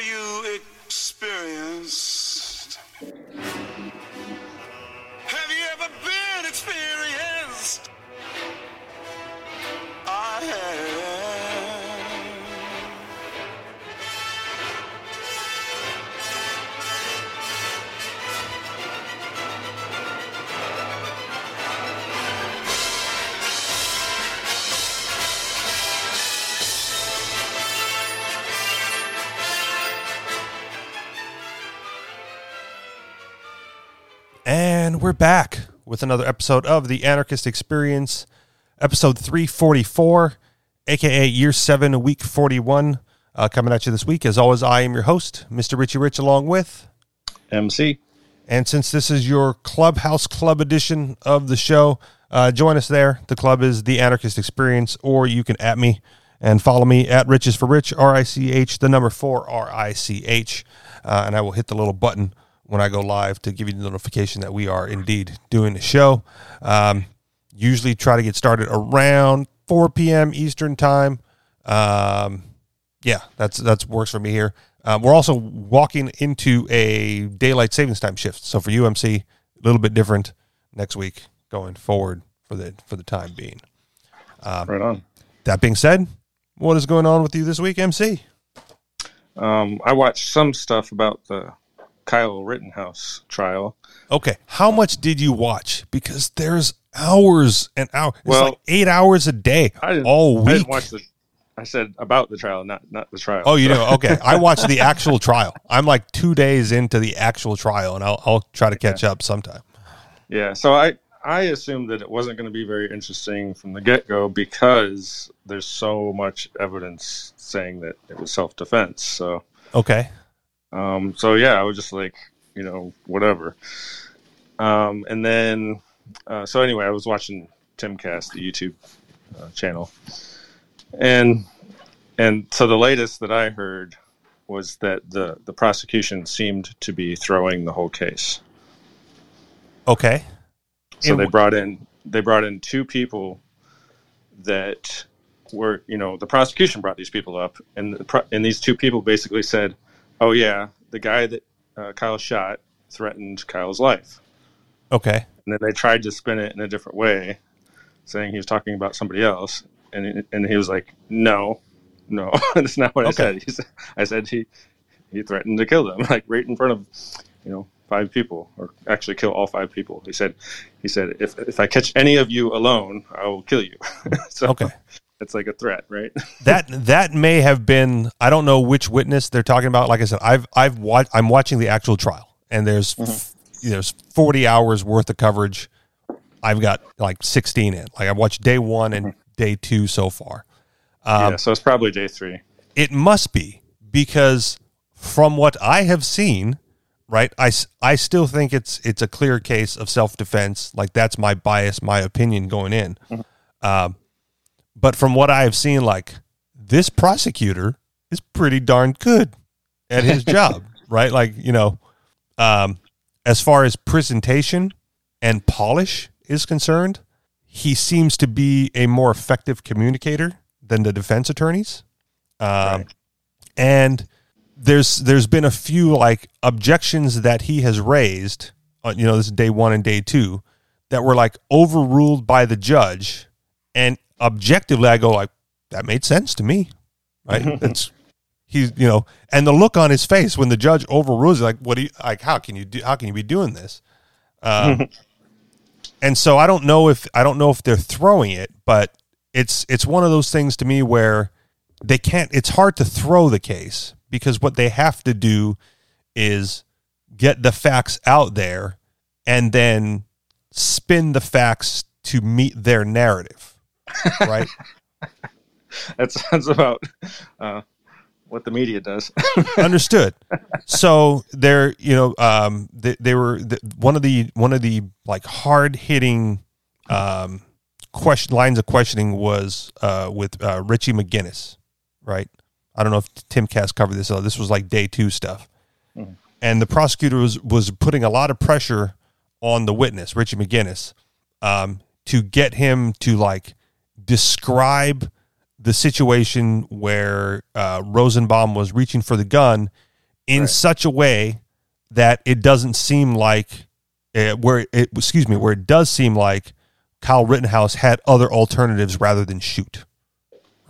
You experienced? We're back with another episode of the Anarchist Experience, episode 344, aka year 7, week 41. Uh, coming at you this week. As always, I am your host, Mr. Richie Rich, along with. MC. And since this is your Clubhouse Club edition of the show, uh, join us there. The club is the Anarchist Experience, or you can at me and follow me at Riches for Rich, R I C H, the number four, R I C H. Uh, and I will hit the little button when I go live to give you the notification that we are indeed doing the show. Um, usually try to get started around 4 p.m. Eastern time. Um, yeah, that's that's works for me here. Um, we're also walking into a daylight savings time shift, so for UMC, a little bit different next week going forward for the for the time being. right on. That being said, what is going on with you this week, MC? Um, I watched some stuff about the Kyle Rittenhouse trial. Okay, how much did you watch? Because there's hours and hours. It's Well, like eight hours a day I didn't, all I week. didn't watch the. I said about the trial, not not the trial. Oh, you know? Okay, I watched the actual trial. I'm like two days into the actual trial, and I'll I'll try to catch up sometime. Yeah. So I I assumed that it wasn't going to be very interesting from the get go because there's so much evidence saying that it was self defense. So Okay, Um, so yeah, I was just like, you know, whatever. Um, and then, uh, so anyway, I was watching Timcast, the YouTube uh, channel, and and so the latest that I heard was that the the prosecution seemed to be throwing the whole case. okay, So they brought in they brought in two people that were you know the prosecution brought these people up, and the pro- and these two people basically said, "Oh yeah, the guy that uh, Kyle shot threatened Kyle's life," okay, and then they tried to spin it in a different way, saying he was talking about somebody else, and and he was like, "No, no, that's not what I said." He said, "I said he he threatened to kill them, like right in front of you know." Five people, or actually kill all five people. He said, "He said if if I catch any of you alone, I will kill you." so okay. It's like a threat, right? That that may have been. I don't know which witness they're talking about. Like I said, I've I've watched. I'm watching the actual trial, and there's mm-hmm. f- there's 40 hours worth of coverage. I've got like 16 in. Like I watched day one and mm-hmm. day two so far. Um, yeah, so it's probably day three. It must be because from what I have seen, right? I, I still think it's it's a clear case of self defense. Like that's my bias, my opinion going in. Um, but from what I have seen, like this prosecutor is pretty darn good at his job, right? Like you know, um, as far as presentation and polish is concerned, he seems to be a more effective communicator than the defense attorneys. Um, Right. And there's there's been a few like objections that he has raised. Uh, you know, this is day one and day two that were like overruled by the judge, and objectively, I go like that made sense to me, right? That's he's you know, and the look on his face when the judge overrules, it, like what do you like? How can you do? How can you be doing this? Um, and so I don't know if I don't know if they're throwing it, but it's it's one of those things to me where they can't. It's hard to throw the case because what they have to do is get the facts out there and then spin the facts to meet their narrative, right? That sounds about uh, what the media does. Understood. So they're, you know, um, they, they were the, one of the one of the like hard hitting um, question lines of questioning was uh, with uh, Richie McGinnis, right? I don't know if Timcast covered this. Uh, this was like day two stuff, and the prosecutor was was putting a lot of pressure on the witness, Richie McGinnis, um, to get him to like describe the situation where uh, Rosenbaum was reaching for the gun in Right. such a way that it doesn't seem like uh, where it excuse me where it does seem like Kyle Rittenhouse had other alternatives rather than shoot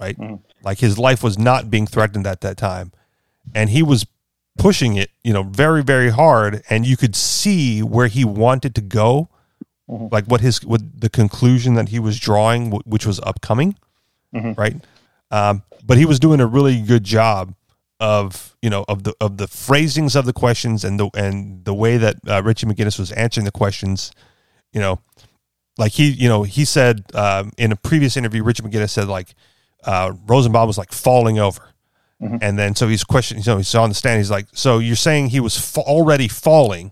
right Mhm. like his life was not being threatened at that time and he was pushing it you know very very hard and you could see where he wanted to go Mhm. like what his what the conclusion that he was drawing wh- which was upcoming Mhm. right um, but he was doing a really good job of you know of the of the phrasings of the questions and the and the way that uh, Richie McGinnis was answering the questions you know like he you know he said um, in a previous interview Richie McGinnis said like uh, Rosenbaum was like falling over Mhm. and then so he's questioning you know he's on the stand he's like so you're saying he was fa- already falling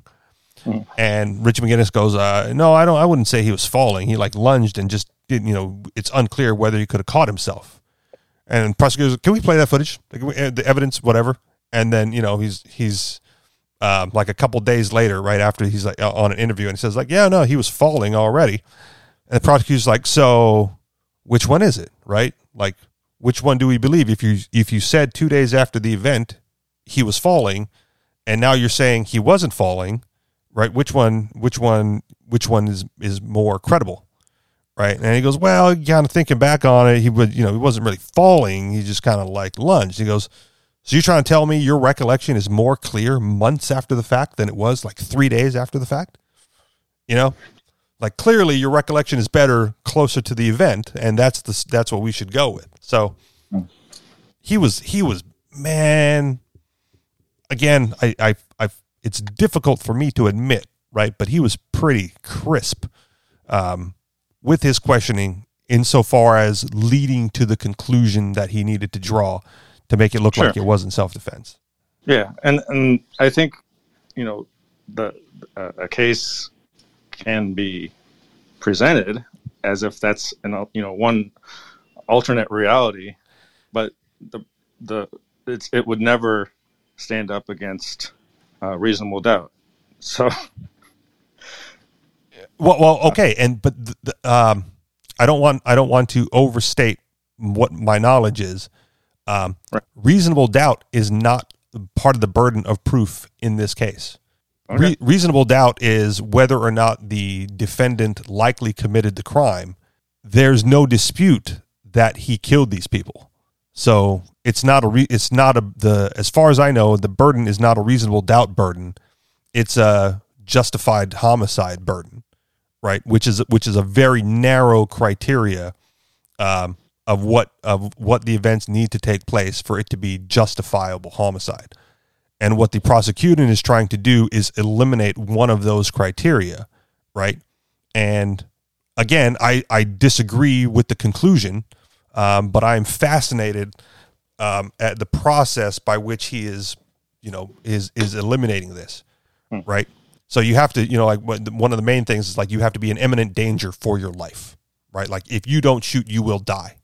And Richie McGinnis goes uh, no I don't I wouldn't say he was falling he like lunged and just didn't. you know it's unclear whether he could have caught himself and prosecutors, can we play that footage? Uh, the evidence, whatever. And then you know he's he's um, like a couple days later, right after he's like uh, on an interview, and he says like, yeah, no, he was falling already. And the prosecutor's like, so which one is it, right? Like, which one do we believe? If you if you said two days after the event he was falling, and now you're saying he wasn't falling, right? Which one? Which one? Which one is is more credible? right? And he goes, well, kind of thinking back on it, he would, you know, he wasn't really falling. He just kind of like lunged. He goes, so you're trying to tell me your recollection is more clear months after the fact than it was like three days after the fact? You know, like clearly your recollection is better closer to the event, and that's the that's what we should go with. So he was he was man. Again, I I I it's difficult for me to admit, right? But he was pretty crisp. Um, with his questioning insofar as leading to the conclusion that he needed to draw to make it look Sure. like it wasn't self-defense. Yeah, and and I think you know the uh, a case can be presented as if that's an you know one alternate reality, but the the it's it would never stand up against uh, reasonable doubt. So Well, well, okay, and but the, um, I don't want I don't want to overstate what my knowledge is. Um, Right. Reasonable doubt is not part of the burden of proof in this case. Okay. Re- reasonable doubt is whether or not the defendant likely committed the crime. There's no dispute that he killed these people. So it's not a re- it's not a the as far as I know the burden is not a reasonable doubt burden. It's a justified homicide burden, right? Which is which is a very narrow criteria um, of what of what the events need to take place for it to be justifiable homicide. And what the prosecuting is trying to do is eliminate one of those criteria, right? And again, I, I disagree with the conclusion, um, but I'm fascinated um, at the process by which he is, you know, is is eliminating this, right? So you have to, you know, like one of the main things is like you have to be in imminent danger for your life, right? Like if you don't shoot, you will die,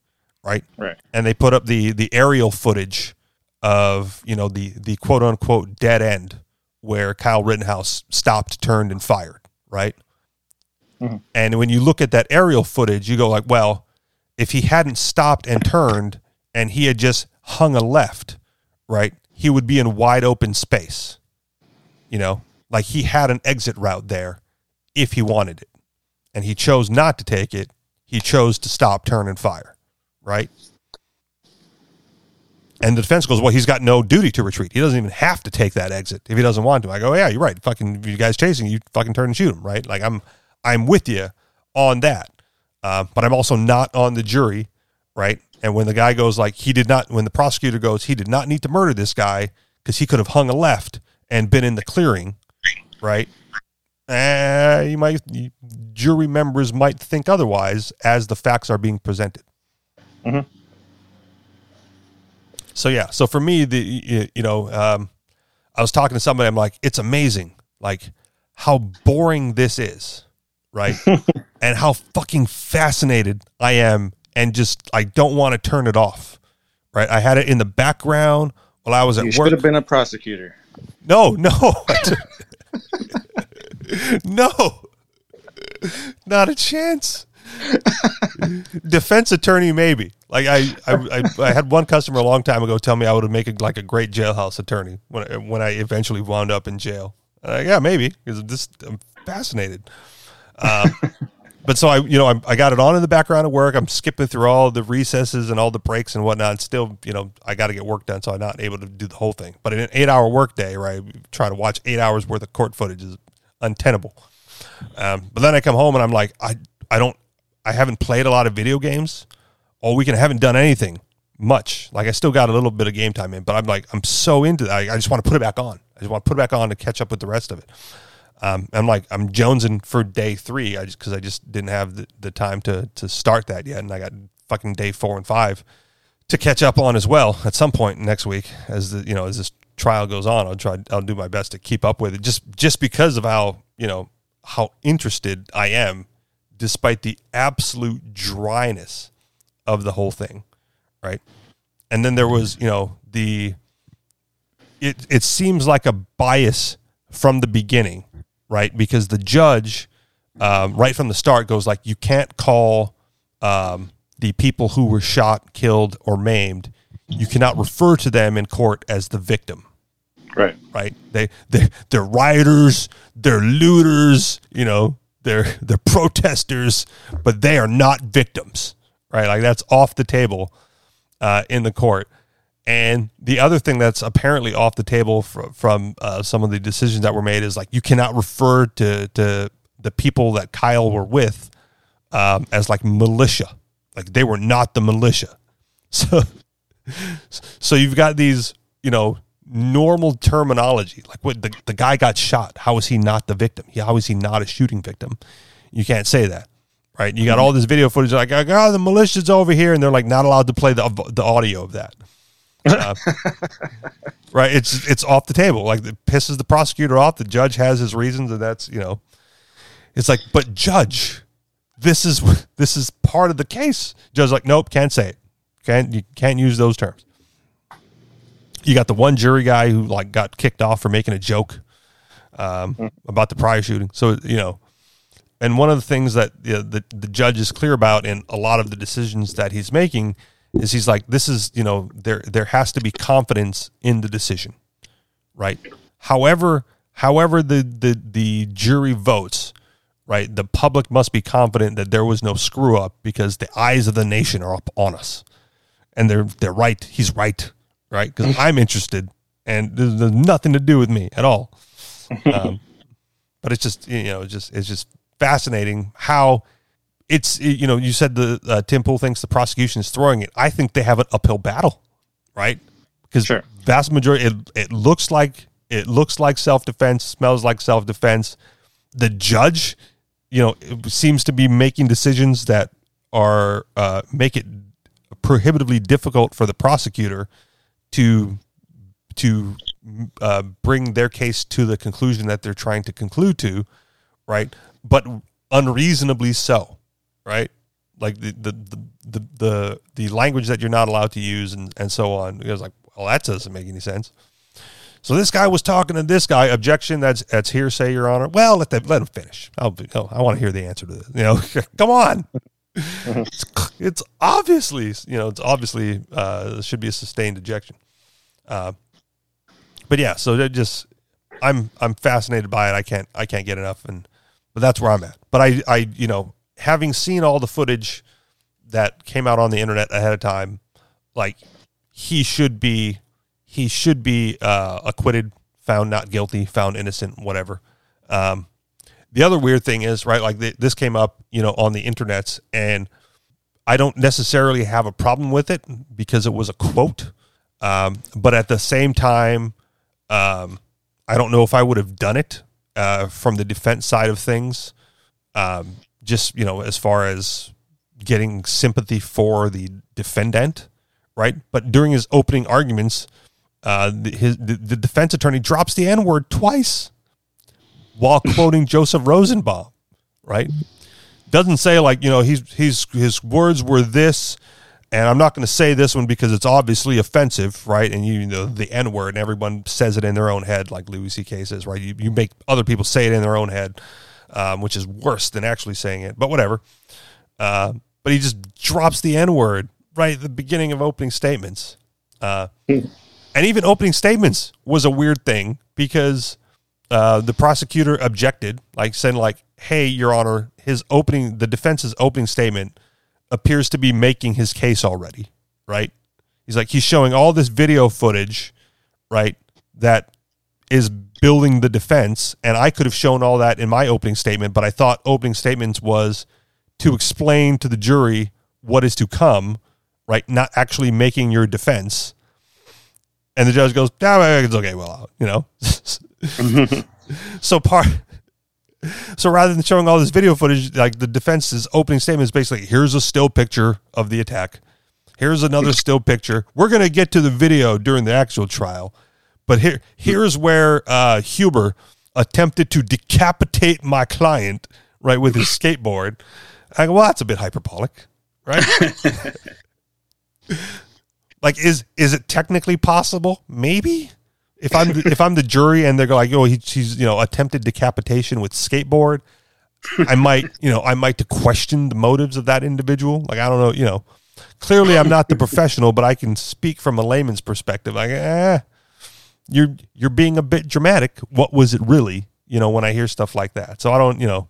right? right, and they put up the the aerial footage of you know the the quote unquote dead end where Kyle Rittenhouse stopped, turned, and fired. Right. Mhm. And when you look at that aerial footage, you go like, well, if he hadn't stopped and turned, and he had just hung a left, right, he would be in wide open space. You know, like he had an exit route there if he wanted it, and he chose not to take it. He chose to stop, turn, and fire right? And the defense goes, well, he's got no duty to retreat. He doesn't even have to take that exit if he doesn't want to. I go, yeah, you're right. Fucking, if you guys chasing you, fucking turn and shoot him, right? Like I'm, I'm with you on that, uh, but I'm also not on the jury, right? And when the guy goes like he did not, when the prosecutor goes, he did not need to murder this guy because he could have hung a left and been in the clearing, right? Uh, you might, jury members might think otherwise as the facts are being presented. Mhm. So yeah, so for me, the you, you know, um, I was talking to somebody. I'm like, it's amazing, like how boring this is, right? and how fucking fascinated I am, and just I don't want to turn it off, right? I had it in the background while I was at you work. should have been a prosecutor. No, no. no. Not a chance. Defense attorney, maybe. Like I, I, I, I had one customer a long time ago tell me I would make a, like a great jailhouse attorney when when I eventually wound up in jail. Uh, yeah, maybe because this I'm fascinated. Um, but so I, you know, I, I got it on in the background of work. I'm skipping through all the recesses and all the breaks and whatnot. And still, you know, I got to get work done, so I'm not able to do the whole thing. But in an eight-hour workday, right, trying to watch eight hours worth of court footage is untenable. Um, but then I come home and I'm like, I, I don't, I haven't played a lot of video games all weekend. I haven't done anything much. Like I still got a little bit of game time in, but I'm like, I'm so into that. I, I just want to put it back on. I just want to put it back on to catch up with the rest of it. Um, I'm like, I'm jonesing for day three. I just, cause I just didn't have the, the time to, to start that yet. And I got fucking day four and five to catch up on as well at some point next week as the, you know, as this trial goes on, I'll try, I'll do my best to keep up with it just, just because of how, you know, how interested I am despite the absolute dryness of the whole thing. Right. And then there was, you know, the, it, it seems like a bias from the beginning right? Because the judge, um, right from the start, goes like, you can't call um, the people who were shot, killed, or maimed. You cannot refer to them in court as the victim. Right. Right. They they they're rioters. They're looters. You know. They're they're protesters, but they are not victims. Right. Like that's off the table uh, in the court. And the other thing that's apparently off the table from, from uh, some of the decisions that were made is like you cannot refer to to the people that Kyle were with um, as like militia, like they were not the militia. So, so you've got these, you know, normal terminology. Like what the, the guy got shot. How is he not the victim? How is he not a shooting victim? You can't say that, right? You got all this video footage like, oh, the militia's over here, and they're like not allowed to play the the audio of that. Uh, right? It's it's off the table. Like it pisses the prosecutor off. The judge has his reasons, and that's you know, it's like, but judge, this is this is part of the case. Judge like, nope, can't say it. Can't you can't use those terms. You got the one jury guy who like got kicked off for making a joke um, about the prior shooting. So you know, and one of the things that you know, the the judge is clear about in a lot of the decisions that he's making is he's like this is you know there there has to be confidence in the decision right? However however the the the jury votes right the public must be confident that there was no screw up because the eyes of the nation are up on us. And they're they're right. He's right right? Because i'm interested and there's, there's, nothing to do with me at all. Um, but it's just you know it's just it's just fascinating how it's you know you said the uh, Tim Pool thinks the prosecution is throwing it. I think they have an uphill battle, right? Because sure. vast majority it, it looks like it looks like self defense, smells like self defense. The judge, you know, seems to be making decisions that are uh, make it prohibitively difficult for the prosecutor to to uh, bring their case to the conclusion that they're trying to conclude to, right? But unreasonably so right? Like the the the the, the language that you're not allowed to use and, and so on. It was like, well, that doesn't make any sense. So this guy was talking to this guy. Objection. That's that's hearsay, Your Honor. Well, let them let him finish. I'll be, oh, I want to hear the answer to this. You know, come on. it's, it's, obviously you know it's obviously uh, should be a sustained objection. Uh, but yeah, so just I'm I'm fascinated by it. I can't I can't get enough, and but that's where I'm at. But I I you know having seen all the footage that came out on the internet ahead of time, like he should be he should be uh, acquitted, found not guilty, found innocent, whatever. Um, the other weird thing is, right, like th- this came up, you know, on the internets, and I don't necessarily have a problem with it because it was a quote, um, but at the same time, um, I don't know if I would have done it uh, from the defense side of things. Um, just you know as far as getting sympathy for the defendant, right? But during his opening arguments, uh, his the, the defense attorney drops the N word twice while quoting Joseph Rosenbaum, right? Doesn't say like you know he's he's his words were this, and I'm not going to say this one because it's obviously offensive, right? And you, you know the N word, and everyone says it in their own head, like Louis C.K. says, right? You, you make other people say it in their own head um, which is worse than actually saying it, but whatever. Uh, but he just drops the N word right at the beginning of opening statements. Uh, and even opening statements was a weird thing because uh, the prosecutor objected, like saying, like, "Hey, Your Honor, his opening, the defense's opening statement appears to be making his case already, right? He's like, he's showing all this video footage, right, that is building the defense, and I could have shown all that in my opening statement, but I thought opening statements was to explain to the jury what is to come, right? Not actually making your defense." And the judge goes, "Yeah, it's okay. Well, you know." so part so rather than showing all this video footage like the defense's opening statement is basically here's a still picture of the attack here's another still picture we're going to get to the video during the actual trial but here here's where uh, Huber attempted to decapitate my client right with his skateboard. I go well that's a bit hyperbolic right? Like is is it technically possible? Maybe. If I'm if I'm the jury and they're like, oh, he, he's you know attempted decapitation with skateboard, I might you know I might to question the motives of that individual. Like I don't know, you know, clearly I'm not the professional, but I can speak from a layman's perspective. Like, eh, you're you're being a bit dramatic. What was it really? You know, when I hear stuff like that, so I don't, you know,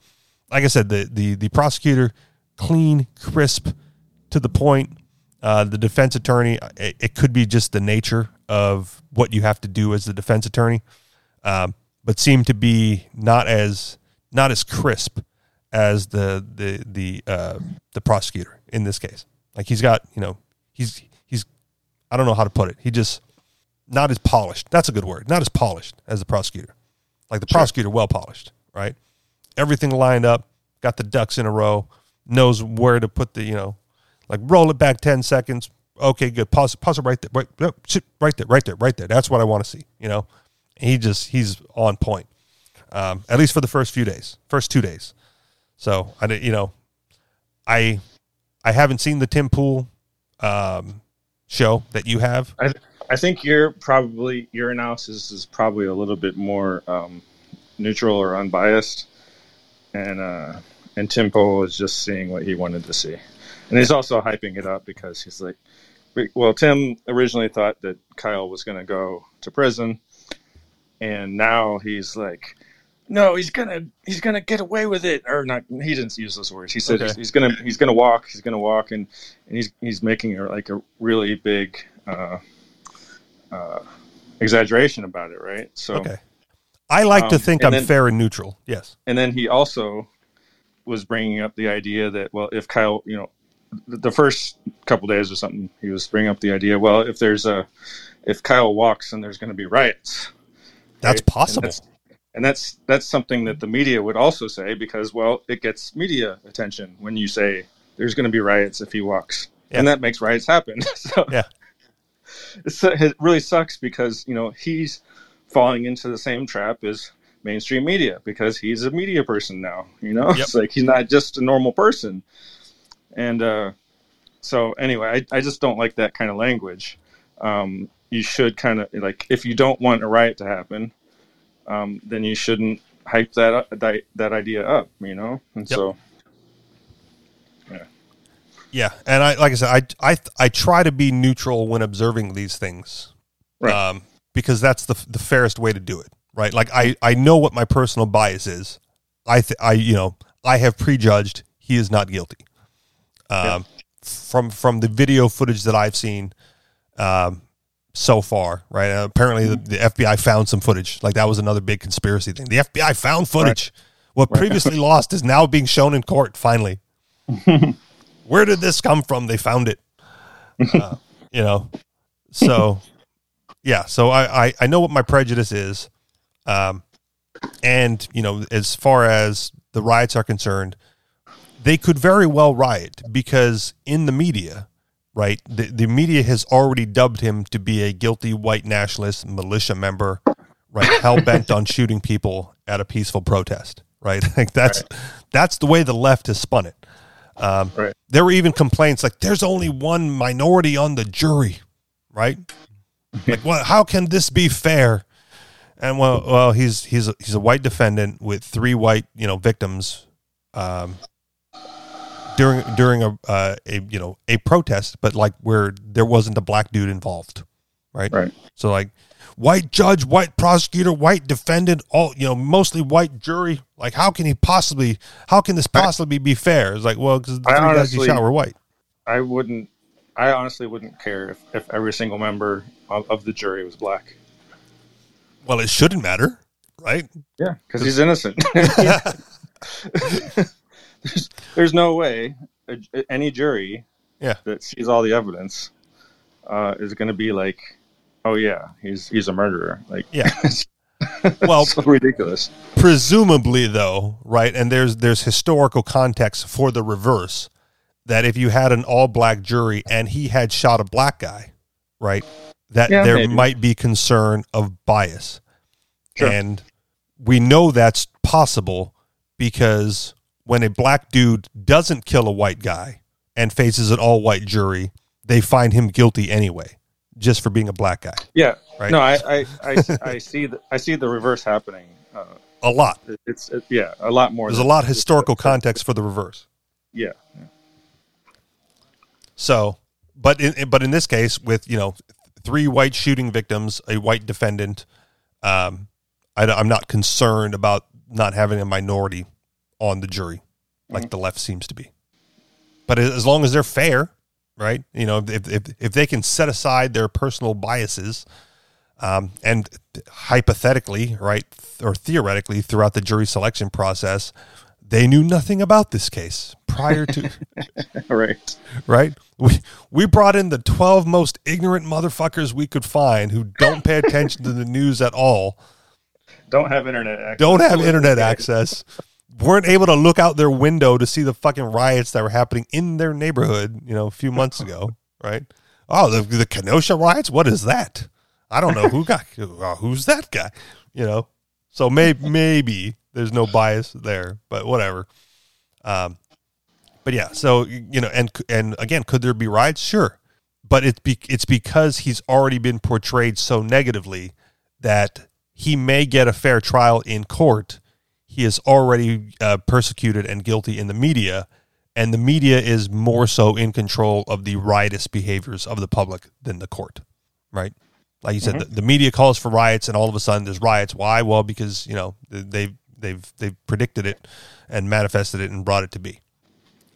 like I said, the the the prosecutor, clean, crisp, to the point. Uh, the defense attorney, it, it could be just the nature of what you have to do as the defense attorney, um, but seem to be not as not as crisp as the the the uh, the prosecutor in this case. Like he's got you know he's he's I don't know how to put it. He just not as polished. That's a good word. Not as polished as the prosecutor. Like the sure. prosecutor, well polished, right? Everything lined up, got the ducks in a row, knows where to put the you know, like roll it back ten seconds, okay, good. Pause, pause it right there, right, right there, right there, right there. That's what I want to see. You know, he just he's on point. Um, at least for the first few days, first two days. So I, you know, I I haven't seen the Tim Pool um, show that you have. I I think you're probably your analysis is probably a little bit more um, neutral or unbiased, and uh, and Tim Pool is just seeing what he wanted to see, and he's also hyping it up because he's like, well, Tim originally thought that Kyle was going to go to prison, and now he's like, no, he's gonna he's gonna get away with it, or not. He didn't use those words. He said okay. he's, he's, gonna he's gonna walk. He's gonna walk, and and he's he's making a, like a really big uh, uh, exaggeration about it, right? So, okay. I like um, to think I'm then, fair and neutral. Yes. And then he also was bringing up the idea that well, if Kyle, you know, the first couple days or something, he was bringing up the idea. Well, if there's a, if Kyle walks, and there's going to be riots. That's right? possible. And that's, and that's that's something that the media would also say because well, it gets media attention when you say there's going to be riots if he walks, yeah. and that makes riots happen. so yeah, it really sucks because you know he's falling into the same trap as mainstream media because he's a media person now. You know, yep. it's like he's not just a normal person. And uh, so, anyway, I, I just don't like that kind of language. Um, you should kind of like if you don't want a riot to happen, um, then you shouldn't hype that up, that, that idea up, you know. And yep. so, yeah. And I like I said, I I I try to be neutral when observing these things, right? Um, because that's the the fairest way to do it, right? Like I I know what my personal bias is. I th- I you know I have prejudged he is not guilty. Um, yeah. From from the video footage that I've seen um, so far, right? Uh, apparently, the, the, FBI found some footage. Like that was another big conspiracy thing. The FBI found footage. Right. What right. previously lost is now being shown in court. Finally, where did this come from? They found it. Uh, you know, so yeah. So I, I I know what my prejudice is, um, and you know, as far as the riots are concerned, they could very well riot because in the media, right, the, the media has already dubbed him to be a guilty white nationalist militia member, right, hell bent on shooting people at a peaceful protest, right? Like that's right. that's the way the left has spun it. Um, right. There were even complaints like, "There's only one minority on the jury," right? like, well, how can this be fair? And well, well, he's he's a, he's a white defendant with three white you know victims. Um, during during a uh, a you know a protest, but like where there wasn't a black dude involved, right? Right. So like white judge, white prosecutor, white defendant, all you know, mostly white jury. Like, how can he possibly? How can this possibly be fair? It's like, well, because the I three guys he honestly- shot were white. I wouldn't. I honestly wouldn't care if, if every single member of, of the jury was black. Well, it shouldn't matter, right? Yeah, because he's innocent. there's, there's no way a, any jury Yeah. that sees all the evidence uh, is going to be like, "Oh yeah, he's he's a murderer." Like, Yeah. Well, so ridiculous. presumably though right and there's there's historical context for the reverse that if you had an all black jury and he had shot a black guy right that Yeah, there maybe. might be concern of bias Sure. and we know that's possible because when a black dude doesn't kill a white guy and faces an all white jury they find him guilty anyway just for being a black guy Yeah. Right. No, I I, I, I see the I see the reverse happening. Uh, a lot it's it, yeah, a lot more. there's a lot of historical context for the reverse Yeah. So, but in but in this case, with you know three white shooting victims, a white defendant, um, I, am not concerned about not having a minority on the jury, like the left seems to be. But as long as they're fair, right? You know, if if if they can set aside their personal biases, um, and hypothetically, right, or theoretically, throughout the jury selection process, they knew nothing about this case prior to right. right? We we brought in the twelve most ignorant motherfuckers we could find who don't pay attention to the news at all, Don't have internet access. don't have internet access, weren't able to look out their window to see the fucking riots that were happening in their neighborhood, you know, a few months ago, right? Oh, the the Kenosha riots. What is that? I don't know who got uh, who's that guy, you know. So maybe maybe there's no bias there, but whatever. Um, but yeah, so you know, and and again, could there be riots? Sure, but it's be, it's because he's already been portrayed so negatively that he may get a fair trial in court. He is already uh, persecuted and guilty in the media, and the media is more so in control of the riotous behaviors of the public than the court, right? Like you said, the, the media calls for riots, and all of a sudden there's riots. Why? Well, because you know they've they've they've predicted it and manifested it and brought it to be.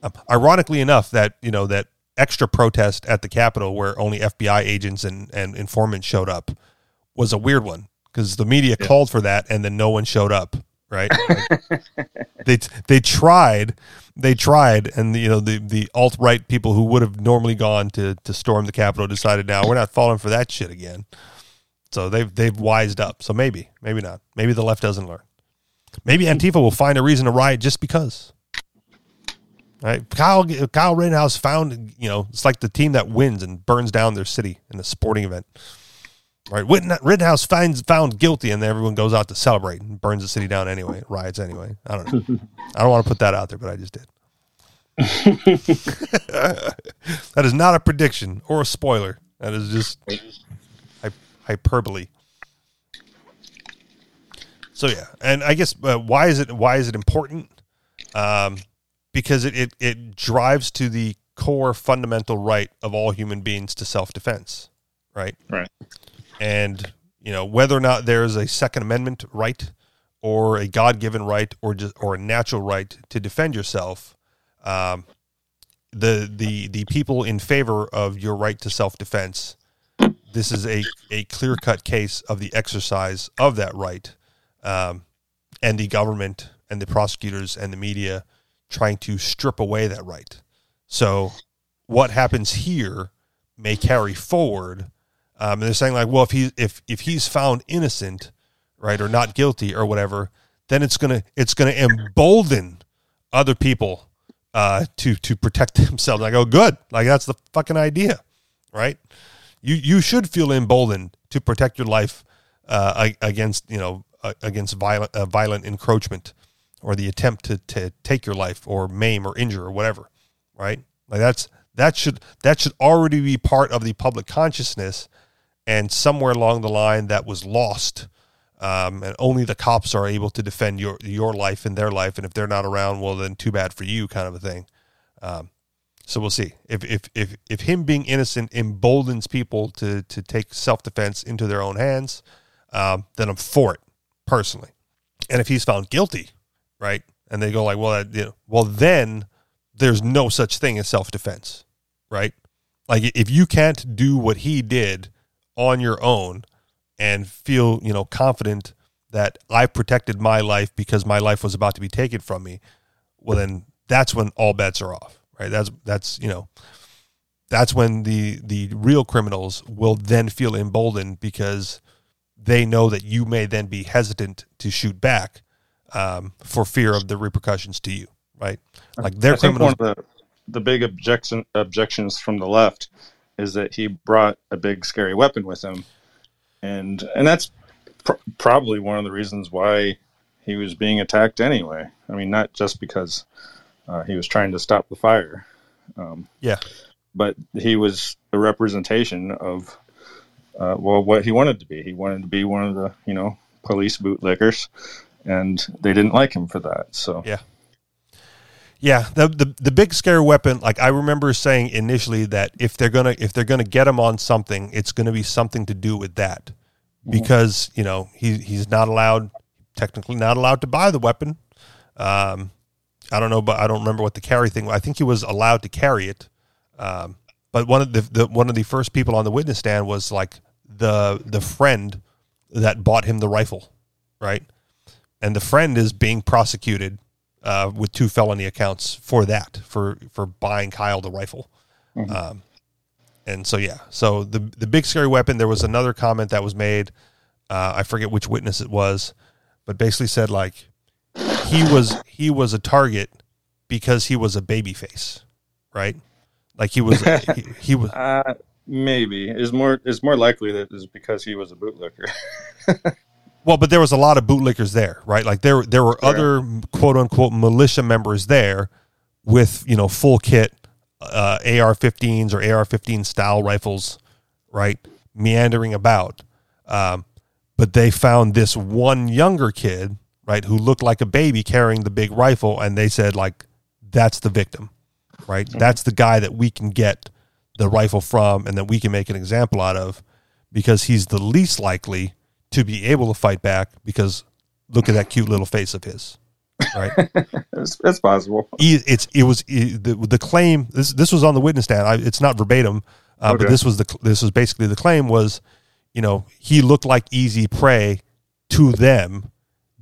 Um, ironically enough, that you know that extra protest at the Capitol where only FBI agents and, and informants showed up was a weird one because the media called for that and then no one showed up. Right? Like, they they tried, they tried, and you know the the alt right people who would have normally gone to to storm the Capitol decided now we're not falling for that shit again. So they've they've wised up. So maybe maybe not. Maybe the left doesn't learn. Maybe Antifa will find a reason to riot just because. Right, Kyle Kyle Rittenhouse found you know it's like the team that wins and burns down their city in a sporting event. Right, Rittenhouse finds found guilty, and then everyone goes out to celebrate and burns the city down anyway, riots anyway. I don't know. I don't want to put that out there, but I just did. that is not a prediction or a spoiler. That is just hy- hyperbole. So yeah, and I guess uh, why is it why is it important? Um, because it, it it drives to the core fundamental right of all human beings to self defense, right? Right. And you know whether or not there is a Second Amendment right or a God given right or just or a natural right to defend yourself. Um, the the the people in favor of your right to self defense. This is a, a clear cut case of the exercise of that right, um, and the government and the prosecutors and the media trying to strip away that right. So, what happens here may carry forward. Um, and they're saying like, well, if he if if he's found innocent, right, or not guilty or whatever, then it's gonna it's gonna embolden other people uh, to to protect themselves. I go, good, like that's the fucking idea, right? You you should feel emboldened to protect your life uh, against you know uh, against violent uh, violent encroachment or the attempt to to take your life or maim or injure or whatever, right? Like that's that should that should already be part of the public consciousness, and somewhere along the line that was lost. Um, and only the cops are able to defend your your life and their life, and if they're not around, well, then too bad for you, kind of a thing. Um, so we'll see if if if if him being innocent emboldens people to to take self defense into their own hands, um, then I'm for it personally. And if he's found guilty, right, and they go like, well, that, you know, well then there's no such thing as self defense, right? Like if you can't do what he did on your own and feel you know confident that I protected my life because my life was about to be taken from me, well then that's when all bets are off, right? That's that's you know that's when the the real criminals will then feel emboldened because they know that you may then be hesitant to shoot back um, for fear of the repercussions to you, right? Like think criminals. one of the the big objection objections from the left is that he brought a big scary weapon with him, and and that's pr- probably one of the reasons why he was being attacked anyway. I mean, not just because uh, he was trying to stop the fire, um, yeah, but he was a representation of uh, well what he wanted to be. He wanted to be one of the you know police bootlickers, and they didn't like him for that. So Yeah. Yeah, the, the the big scare weapon. Like I remember saying initially that if they're gonna if they're gonna get him on something, it's gonna be something to do with that, because you know he he's not allowed, technically not allowed to buy the weapon. Um, I don't know, but I don't remember what the carry thing. I think he was allowed to carry it, um, but one of the, the one of the first people on the witness stand was like the the friend that bought him the rifle, right? And the friend is being prosecuted uh, with two felony accounts for that for for buying Kyle the rifle. Um, and so yeah, so the the big scary weapon. There was another comment that was made. Uh, I forget which witness it was, but basically said like he was he was a target because he was a baby face, right? Like he was he, he was Uh, maybe is more is more likely that it's because he was a bootlicker. Well, but there was a lot of bootlickers there, right? Like there there were other quote unquote militia members there with you know full kit uh, AR-15s or AR-15 style rifles, right, meandering about. Um, but they found this one younger kid, right, who looked like a baby carrying the big rifle, and they said like, "That's the victim, right? That's the guy that we can get the rifle from, and that we can make an example out of, because he's the least likely to be able to fight back. Because look at that cute little face of his, right? it's, it's possible. E- it's it was e- the the claim this this was on the witness stand. I, it's not verbatim, uh, but this was the this was basically the claim was, you know, he looked like easy prey to them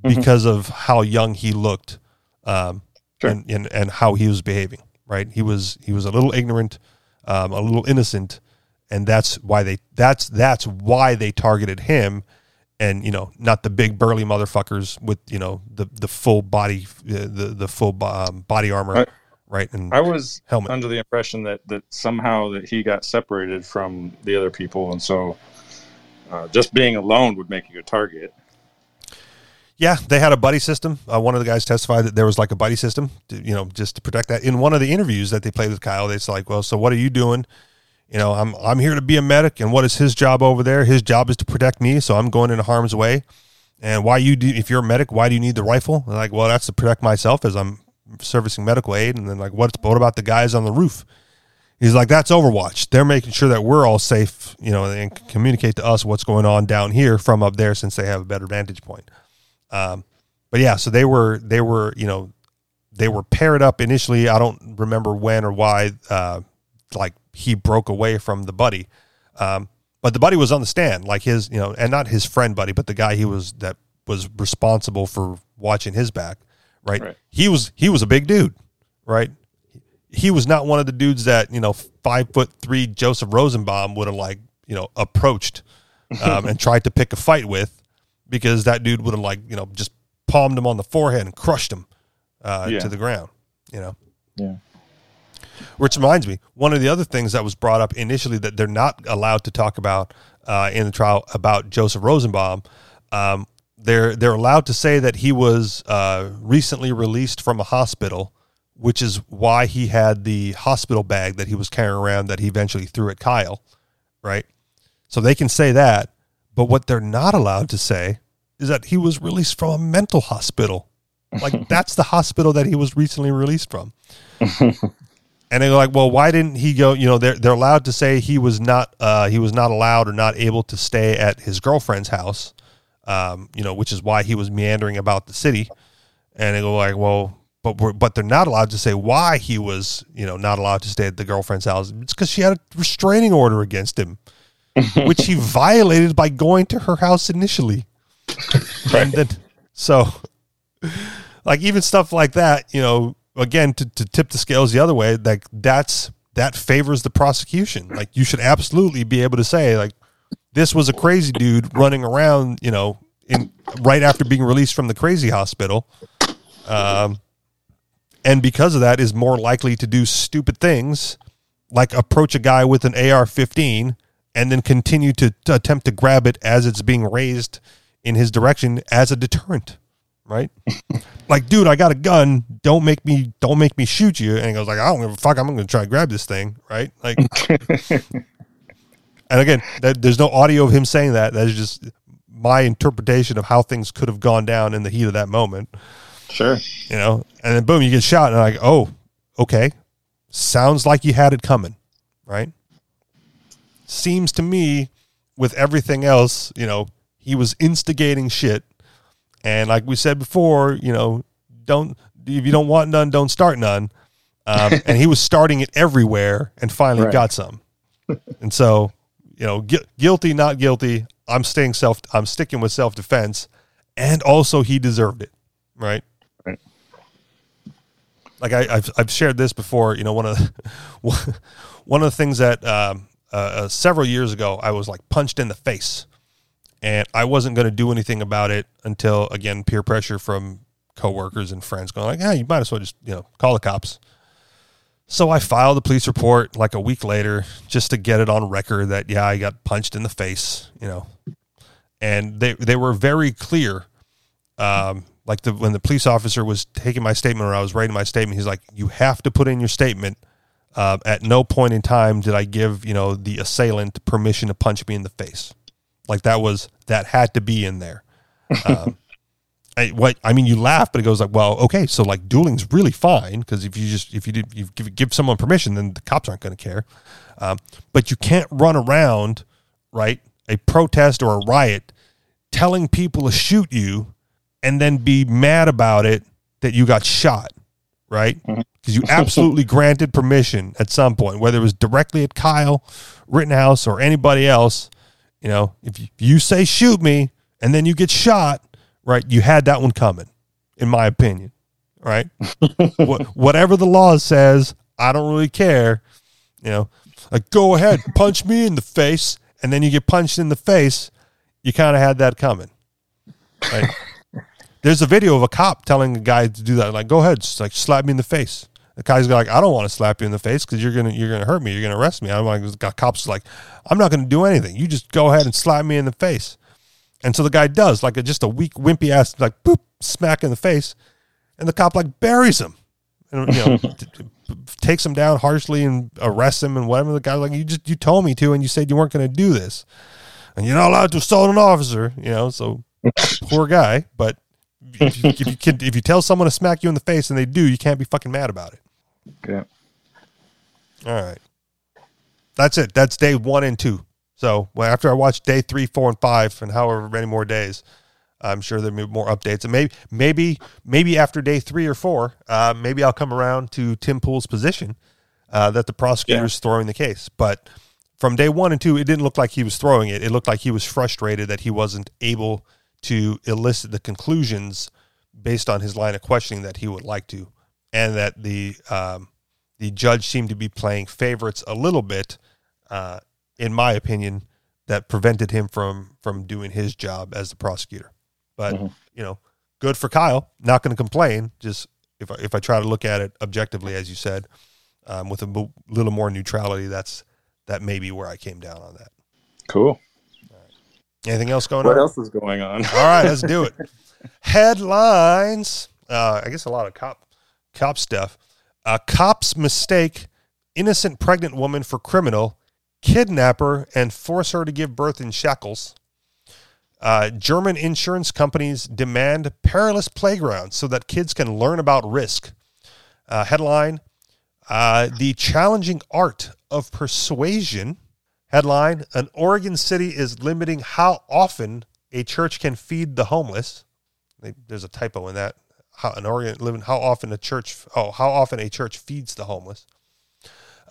Mm-hmm. because of how young he looked, um, Sure. and, and and how he was behaving. Right, he was he was a little ignorant, um, a little innocent, and that's why they that's that's why they targeted him. And you know, not the big burly motherfuckers with you know the the full body, the the full um, body armor, I- right? And I was Helmet. under the impression that that somehow that he got separated from the other people, and so uh, just being alone would make you a target. Yeah, they had a buddy system. Uh, one of the guys testified that there was like a buddy system, to, you know, just to protect that. In one of the interviews that they played with Kyle, they said like, "Well, so what are you doing? You know, I'm I'm here to be a medic, and what is his job over there? His job is to protect me, so I'm going into harm's way. And why you do? If you're a medic, why do you need the rifle? They're like, well, that's to protect myself as I'm servicing medical aid. And then like, what's What about the guys on the roof? He's like, that's Overwatch. They're making sure that we're all safe, you know, and communicate to us what's going on down here from up there, since they have a better vantage point. Um, but yeah, so they were they were you know they were paired up initially. I don't remember when or why. Uh, like he broke away from the buddy, um, but the buddy was on the stand, like his you know, and not his friend buddy, but the guy he was that was responsible for watching his back. Right? Right. He was he was a big dude, right? He was not one of the dudes that you know five foot three Joseph Rosenbaum would have like you know approached um, and tried to pick a fight with because that dude would have like you know just palmed him on the forehead and crushed him uh, Yeah. to the ground. You know, Yeah. Which reminds me, one of the other things that was brought up initially that they're not allowed to talk about uh, in the trial about Joseph Rosenbaum. Um, they're they're allowed to say that he was uh, recently released from a hospital, which is why he had the hospital bag that he was carrying around that he eventually threw at Kyle, right? So they can say that, but what they're not allowed to say is that he was released from a mental hospital. Like that's the hospital that he was recently released from. And they're like, well, why didn't he go? You know, they're they're allowed to say he was not uh, he was not allowed or not able to stay at his girlfriend's house. Um, you know, which is why he was meandering about the city. And they go like, well, but we're, but they're not allowed to say why he was you know not allowed to stay at the girlfriend's house. It's because she had a restraining order against him, which he violated by going to her house initially. And then so, like even stuff like that, you know, again to, to tip the scales the other way, like that's that favors the prosecution. Like you should absolutely be able to say like this was a crazy dude running around, you know, in right after being released from the crazy hospital. Um, and because of that is more likely to do stupid things like approach a guy with an AR-15 and then continue to, to attempt to grab it as it's being raised in his direction as a deterrent right? Like dude i got a gun. Don't make me don't make me shoot you. And he goes like i don't give a fuck. I'm gonna try to grab this thing right? Like and again that, there's no audio of him saying that. That's just my interpretation of how things could have gone down in the heat of that moment. Sure. you know, and then boom, you get shot, and like, oh, okay, sounds like you had it coming, right? Seems to me, with everything else, you know, he was instigating shit, and like we said before, you know, don't if you don't want none, don't start none, um, and he was starting it everywhere, and finally Right. got some, and so, you know, gu- guilty, not guilty. I'm staying self. I'm sticking with self defense, and also he deserved it, right? Right. like I, I've I've shared this before. You know, one of the, one of the things that um, uh, uh, several years ago I was like punched in the face, and I wasn't going to do anything about it until again peer pressure from coworkers and friends going like, "Hey, you might as well just you know call the cops." So I filed a police report like a week later just to get it on record that yeah I got punched in the face, you know, and they they were very clear um, like the when the police officer was taking my statement or I was writing my statement, he's like, "You have to put in your statement. Uh, at no point in time did I give you know the assailant permission to punch me in the face. Like that was that had to be in there. Um, I, what I mean, you laugh, but it goes like, well, okay, so like dueling's really fine because if you just if you did you give, give someone permission, then the cops aren't going to care. Um, but you can't run around, right? A protest or a riot, telling people to shoot you, and then be mad about it that you got shot, right? Because you absolutely granted permission at some point, whether it was directly at Kyle Rittenhouse or anybody else. You know, if you, say shoot me and then you get shot, right? You had that one coming, in my opinion, right? what, whatever the law says, I don't really care. You know, like go ahead, punch me in the face, and then you get punched in the face. You kind of had that coming. Right? There's a video of a cop telling a guy to do that. Like, go ahead, just like slap me in the face. The guy's like, I don't want to slap you in the face because you're gonna you're gonna hurt me. You're gonna arrest me. I'm like, the cop's like, I'm not gonna do anything. You just go ahead and slap me in the face. And so the guy does like a, just a weak wimpy ass like boop smack in the face, and the cop like buries him, and you know t- t- takes him down harshly and arrests him and whatever. The guy's like, you just you told me to, and you said you weren't going to do this, and you're not allowed to assault an officer. You know, so poor guy. But if you, if you can, if you tell someone to smack you in the face and they do, you can't be fucking mad about it. Yeah. All right. That's it. That's day one and two. So well, after I watch day three, four, and five, and however many more days, I'm sure there'll be more updates. And maybe, maybe, maybe after day three or four, uh, maybe I'll come around to Tim Pool's position uh, that the prosecutor prosecutor's throwing the case. But from day one and two, it didn't look like he was throwing it. It looked like he was frustrated that he wasn't able to elicit the conclusions based on his line of questioning that he would like to, and that the um, the judge seemed to be playing favorites a little bit, uh, in my opinion, that prevented him from from doing his job as the prosecutor. But Mhm. you know, good for Kyle. Not going to complain. Just if I, if I try to look at it objectively, as you said, um, with a little more neutrality, that's that may be where I came down on that. Cool. Anything else going What on? What else is going on? All right, let's do it. Headlines. Uh, I guess a lot of cop cop stuff. A cops mistake innocent pregnant woman for criminal, kidnap her, and force her to give birth in shackles. Uh, German insurance companies demand perilous playgrounds so that kids can learn about risk. Uh, headline Uh, the challenging art of persuasion headline: An Oregon city is limiting how often a church can feed the homeless. There's a typo in that. How an Oregon living how often a church oh how often a church feeds the homeless.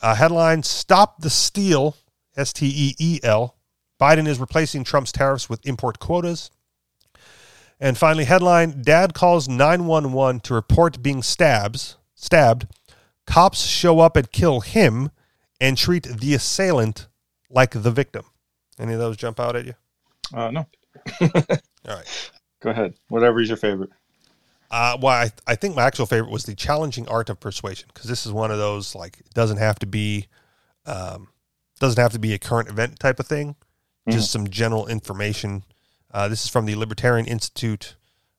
Uh, headline: Stop the steal. S T E E L. Biden is replacing Trump's tariffs with import quotas. And finally, headline: Dad calls 911 to report being stabs stabbed. Cops show up and kill him and treat the assailant like the victim. Any of those jump out at you? Uh, no, All right. go ahead. Whatever is your favorite. Uh, well, I, I think my actual favorite was the challenging art of persuasion because this is one of those like it doesn't have to be, um, doesn't have to be a current event type of thing, just some general information. Uh, this is from the Libertarian Institute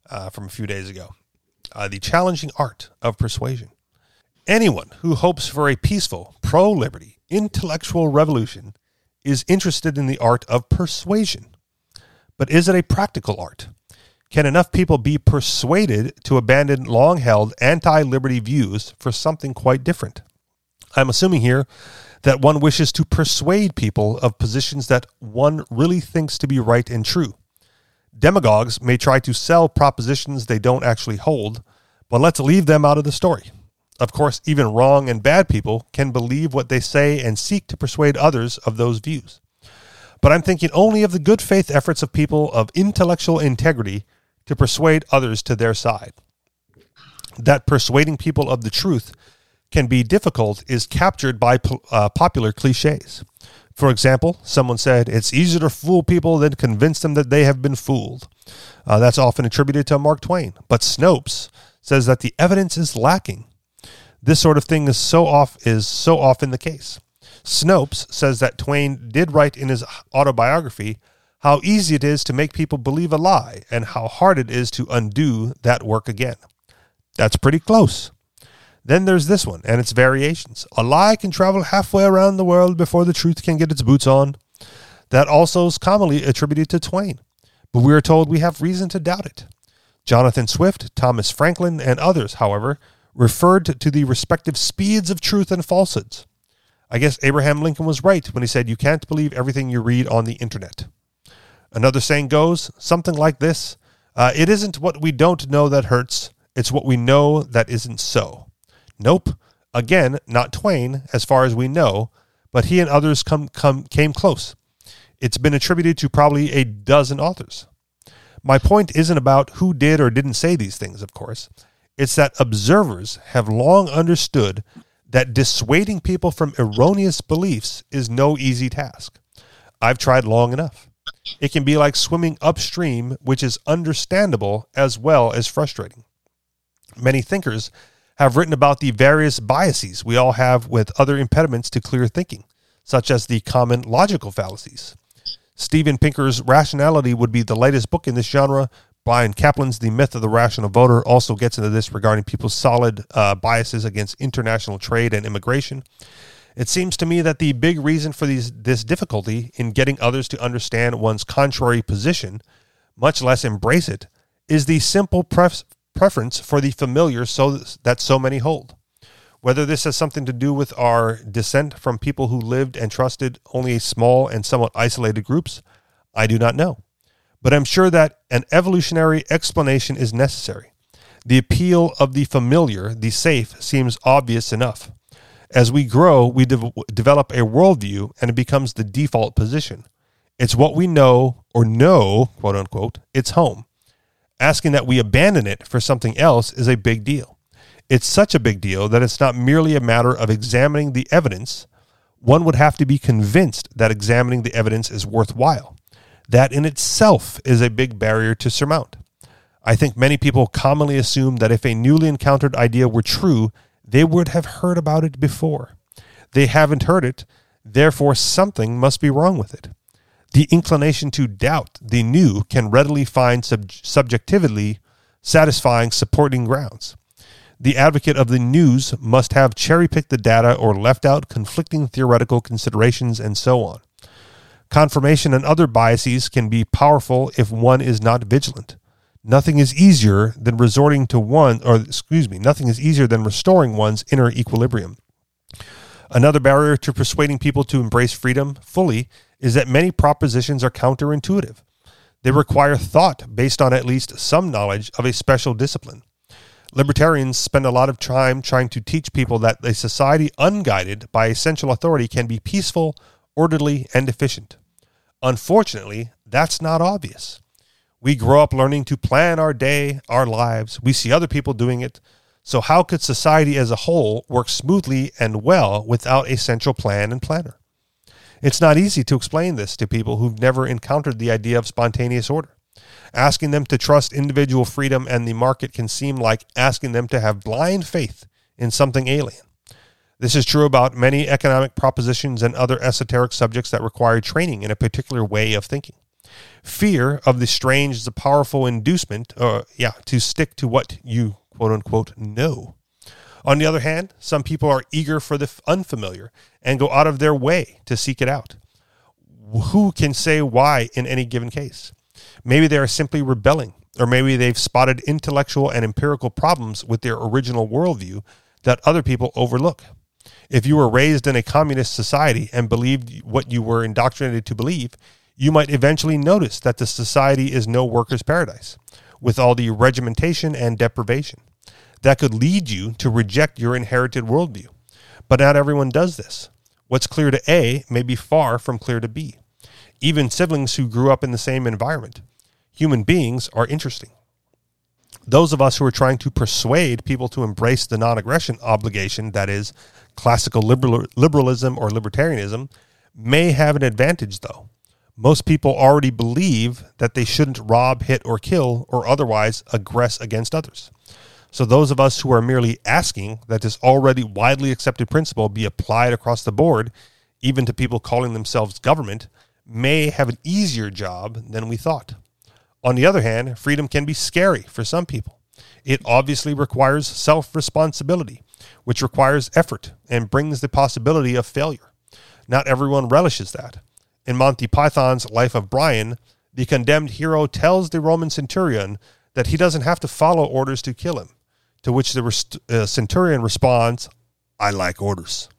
uh, from a few days ago. Uh, the challenging art of persuasion. Anyone who hopes for a peaceful, pro liberty, intellectual revolution is interested in the art of persuasion. But is it a practical art? Can enough people be persuaded to abandon long held anti liberty views for something quite different? I'm assuming here that one wishes to persuade people of positions that one really thinks to be right and true. Demagogues may try to sell propositions they don't actually hold, but let's leave them out of the story. Of course, even wrong and bad people can believe what they say and seek to persuade others of those views. But I'm thinking only of the good faith efforts of people of intellectual integrity to persuade others to their side. That persuading people of the truth can be difficult is captured by uh, popular cliches. For example, someone said, It's easier to fool people than convince them that they have been fooled. Uh, that's often attributed to Mark Twain. But Snopes says that the evidence is lacking. This sort of thing is so off is so often the case. Snopes says that Twain did write in his autobiography how easy it is to make people believe a lie and how hard it is to undo that work again. That's pretty close. Then there's this one and its variations. A lie can travel halfway around the world before the truth can get its boots on. That also is commonly attributed to Twain, but we are told we have reason to doubt it. Jonathan Swift, Thomas Franklin, and others, however, referred to the respective speeds of truth and falsehoods. I guess Abraham Lincoln was right when he said you can't believe everything you read on the internet. Another saying goes something like this uh, It isn't what we don't know that hurts, it's what we know that isn't so. Nope. Again, not Twain, as far as we know, but he and others come, come, came close. It's been attributed to probably a dozen authors. My point isn't about who did or didn't say these things, of course. It's that observers have long understood that dissuading people from erroneous beliefs is no easy task. I've tried long enough. It can be like swimming upstream, which is understandable as well as frustrating. Many thinkers have written about the various biases we all have with other impediments to clear thinking, such as the common logical fallacies. Steven Pinker's Rationality would be the latest book in this genre. Bryan Caplan's The Myth of the Rational Voter also gets into this regarding people's solid uh, biases against international trade and immigration. It seems to me that the big reason for these, this difficulty in getting others to understand one's contrary position, much less embrace it, is the simple pref- preference for the familiar so that so many hold. Whether this has something to do with our descent from people who lived and trusted only small and somewhat isolated groups, I do not know. But I'm sure that an evolutionary explanation is necessary. The appeal of the familiar, the safe, seems obvious enough. As we grow, we de- develop a worldview and it becomes the default position. It's what we know or know, quote unquote, it's home. Asking that we abandon it for something else is a big deal. It's such a big deal that it's not merely a matter of examining the evidence. One would have to be convinced that examining the evidence is worthwhile. That in itself is a big barrier to surmount. I think many people commonly assume that if a newly encountered idea were true, they would have heard about it before. They haven't heard it, therefore, something must be wrong with it. The inclination to doubt the new can readily find sub- subjectively satisfying supporting grounds. The advocate of the news must have cherry picked the data or left out conflicting theoretical considerations and so on. Confirmation and other biases can be powerful if one is not vigilant. Nothing is easier than resorting to one, or excuse me, nothing is easier than restoring one's inner equilibrium. Another barrier to persuading people to embrace freedom fully is that many propositions are counterintuitive. They require thought based on at least some knowledge of a special discipline. Libertarians spend a lot of time trying to teach people that a society unguided by a central authority can be peaceful, orderly, and efficient. Unfortunately, that's not obvious. We grow up learning to plan our day, our lives. We see other people doing it. So, how could society as a whole work smoothly and well without a central plan and planner? It's not easy to explain this to people who've never encountered the idea of spontaneous order. Asking them to trust individual freedom and the market can seem like asking them to have blind faith in something alien. This is true about many economic propositions and other esoteric subjects that require training in a particular way of thinking. Fear of the strange is a powerful inducement, uh, yeah, to stick to what you quote unquote know. On the other hand, some people are eager for the unfamiliar and go out of their way to seek it out. Who can say why in any given case? Maybe they are simply rebelling, or maybe they've spotted intellectual and empirical problems with their original worldview that other people overlook. If you were raised in a communist society and believed what you were indoctrinated to believe, you might eventually notice that the society is no worker's paradise, with all the regimentation and deprivation. That could lead you to reject your inherited worldview. But not everyone does this. What's clear to A may be far from clear to B. Even siblings who grew up in the same environment. Human beings are interesting. Those of us who are trying to persuade people to embrace the non aggression obligation, that is, classical liberal, liberalism or libertarianism, may have an advantage, though. Most people already believe that they shouldn't rob, hit, or kill, or otherwise aggress against others. So, those of us who are merely asking that this already widely accepted principle be applied across the board, even to people calling themselves government, may have an easier job than we thought. On the other hand, freedom can be scary for some people. It obviously requires self responsibility, which requires effort and brings the possibility of failure. Not everyone relishes that. In Monty Python's Life of Brian, the condemned hero tells the Roman centurion that he doesn't have to follow orders to kill him, to which the rest- uh, centurion responds, I like orders.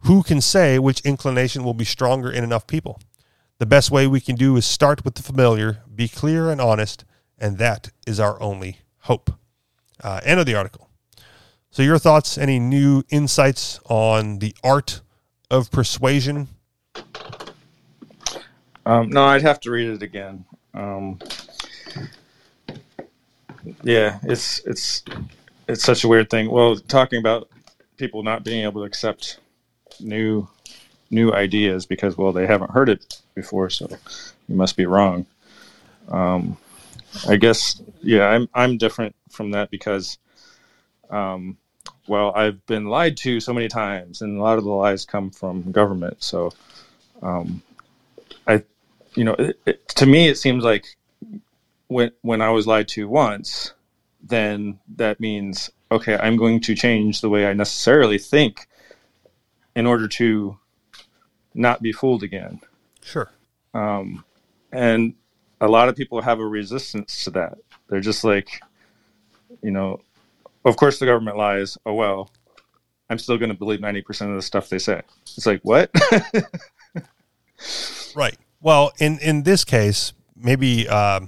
Who can say which inclination will be stronger in enough people? The best way we can do is start with the familiar, be clear and honest, and that is our only hope. Uh, end of the article. So, your thoughts? Any new insights on the art of persuasion? Um, no, I'd have to read it again. Um, yeah, it's it's it's such a weird thing. Well, talking about people not being able to accept new new ideas because well they haven't heard it before, so you must be wrong. Um, I guess yeah, I'm I'm different from that because um, well I've been lied to so many times, and a lot of the lies come from government. So um, you know it, it, to me it seems like when when I was lied to once, then that means okay I'm going to change the way I necessarily think in order to not be fooled again. Sure. Um, and a lot of people have a resistance to that. They're just like, you know, of course the government lies. Oh well, I'm still going to believe 90% of the stuff they say. It's like, what? right. Well, in in this case, maybe uh,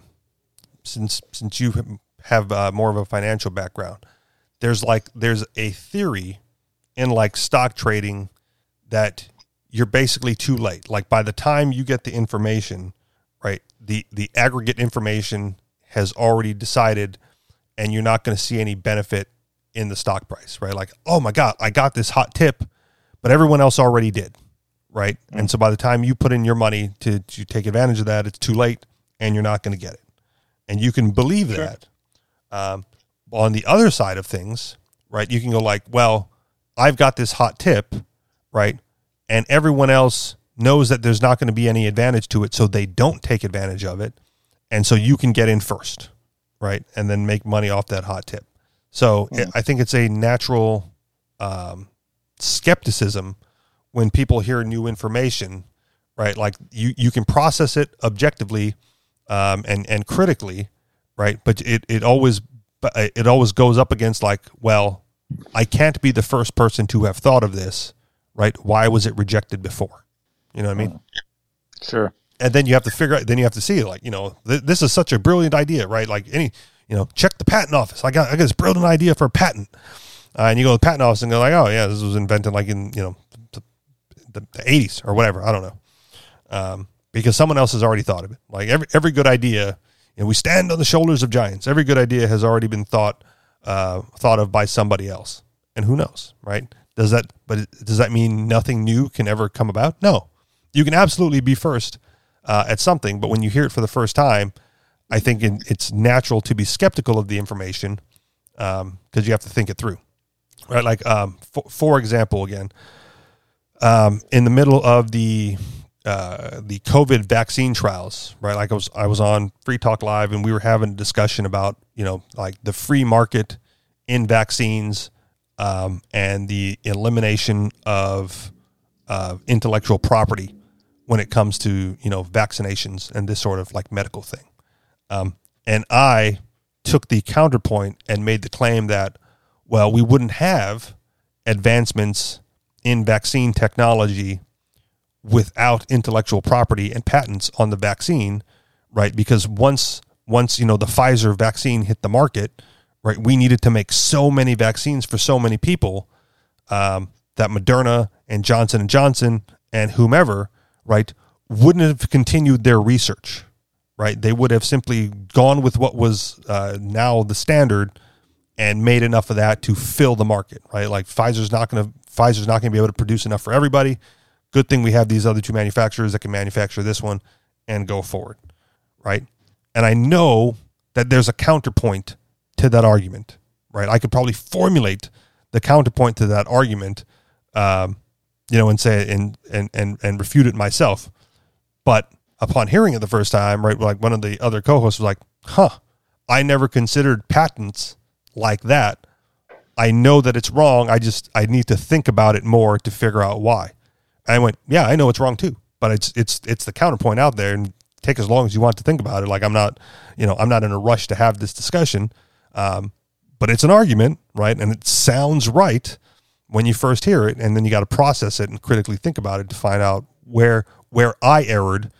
since since you have uh, more of a financial background, there's like there's a theory in like stock trading that you're basically too late. Like by the time you get the information, right, the the aggregate information has already decided and you're not going to see any benefit in the stock price, right? Like, oh my God, I got this hot tip, but everyone else already did, right? Mm-hmm. And so by the time you put in your money to, to take advantage of that, it's too late and you're not going to get it. And you can believe sure. that. Um, on the other side of things, right, you can go like, well, I've got this hot tip, right? and everyone else knows that there's not going to be any advantage to it, so they don't take advantage of it, and so you can get in first, right, and then make money off that hot tip. So mm. I think it's a natural um, skepticism when people hear new information, right? Like you you can process it objectively um, and and critically, right? But it it always it always goes up against like, well, I can't be the first person to have thought of this, right? Why was it rejected before? You know what I mean? Sure. and then you have to figure out then you have to see like you know th- this is such a brilliant idea right like any you know check the patent office i got i got this brilliant idea for a patent uh, and you go to the patent office and go like oh yeah this was invented like in you know the, the, the 80s or whatever i don't know. Um, because someone else has already thought of it. Like every every good idea know we stand on the shoulders of giants. Every good idea has already been thought uh, thought of by somebody else. And who knows right? Does that but does that mean nothing new can ever come about? No. You can absolutely be first uh, at something, but when you hear it for the first time, I think it, it's natural to be skeptical of the information because you have to think it through, right? Like, um, for, for example, again, um, in the middle of the uh, the COVID vaccine trials, right? Like I was I was on Free Talk Live and we were having a discussion about you know like the free market in vaccines um, and the elimination of uh, intellectual property when it comes to you know vaccinations and this sort of like medical thing. Um, and I took the counterpoint and made the claim that well we wouldn't have advancements in vaccine technology without intellectual property and patents on the vaccine, right? Because once once you know the Pfizer vaccine hit the market, right, we needed to make so many vaccines for so many people um, that Moderna and Johnson and Johnson and whomever, right, wouldn't have continued their research, right? They would have simply gone with what was uh, now the standard and made enough of that to fill the market, right? Like Pfizer's not going to Pfizer's not going to be able to produce enough for everybody. Good thing we have these other two manufacturers that can manufacture this one and go forward, right? And I know that there's a counterpoint to that argument, right? I could probably formulate the counterpoint to that argument, um, you know, and say and and and and refute it myself. But upon hearing it the first time, right, like one of the other co-hosts was like, "Huh, I never considered patents like that. I know that it's wrong. I just I need to think about it more to figure out why." And I went, "Yeah, I know it's wrong too, but it's it's it's the counterpoint out there, and take as long as you want to think about it. Like I'm not, you know, I'm not in a rush to have this discussion, um, but it's an argument, right? And it sounds right when you first hear it, and then you got to process it and critically think about it to find out where where I erred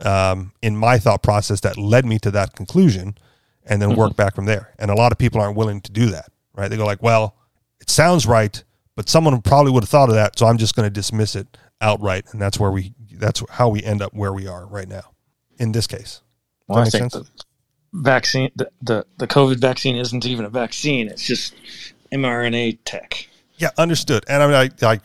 um, in my thought process that led me to that conclusion, and then work back from there. And a lot of people aren't willing to do that, right? They go like, "Well, it sounds right, but someone probably would have thought of that, so I'm just going to dismiss it outright." And that's where we that's how we end up where we are right now in this case. Well, I Does think make the vaccine, the, the the COVID vaccine, isn't even a vaccine. It's just mRNA tech. Yeah, understood. And I mean, I, I,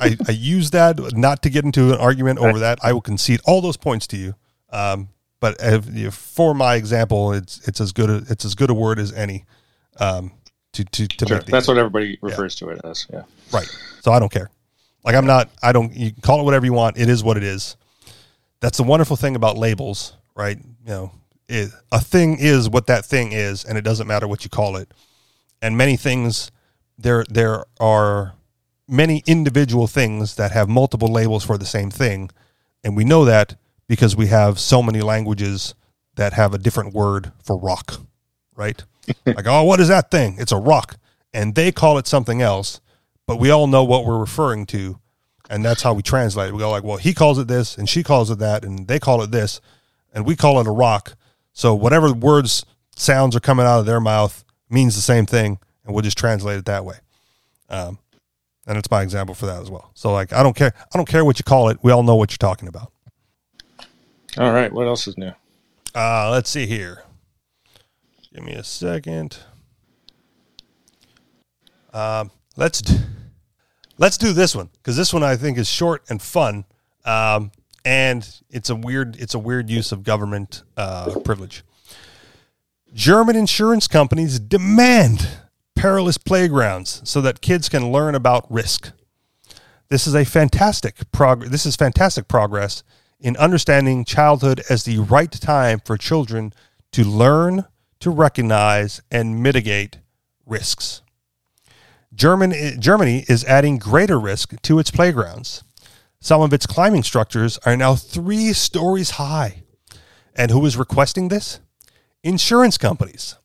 I, I use that not to get into an argument over that. I will concede all those points to you. Um, but if, if- for my example, it's it's as good a, it's as good a word as any. Um, to to to Sure. make the That's what everybody refers to it as. Yeah. right. So I don't care. Like I'm not. I don't. You can call it whatever you want. It is what it is. That's the wonderful thing about labels, right? You know, it, a thing is what that thing is, and it doesn't matter what you call it. And many things, there there are many individual things that have multiple labels for the same thing, and we know that because we have so many languages that have a different word for rock, right? Like, oh, what is that thing? It's a rock, and they call it something else, but we all know what we're referring to, and that's how we translate it. We go like, well, he calls it this, and she calls it that, and they call it this, and we call it a rock. So whatever words, sounds are coming out of their mouth means the same thing, and we'll just translate it that way. Um, and it's my example for that as well. So like, I don't care. I don't care what you call it. We all know what you're talking about. All right. What else is new? Uh, let's see here. Give me a second. Um, let's d- let's do this one because this one I think is short and fun, um, and it's a weird it's a weird use of government uh, privilege. German insurance companies demand perilous playgrounds so that kids can learn about risk. This is a fantastic prog- This is fantastic progress in understanding childhood as the right time for children to learn, to recognize, and mitigate risks. German, Germany is adding greater risk to its playgrounds. Some of its climbing structures are now three stories high. And who is requesting this? Insurance companies.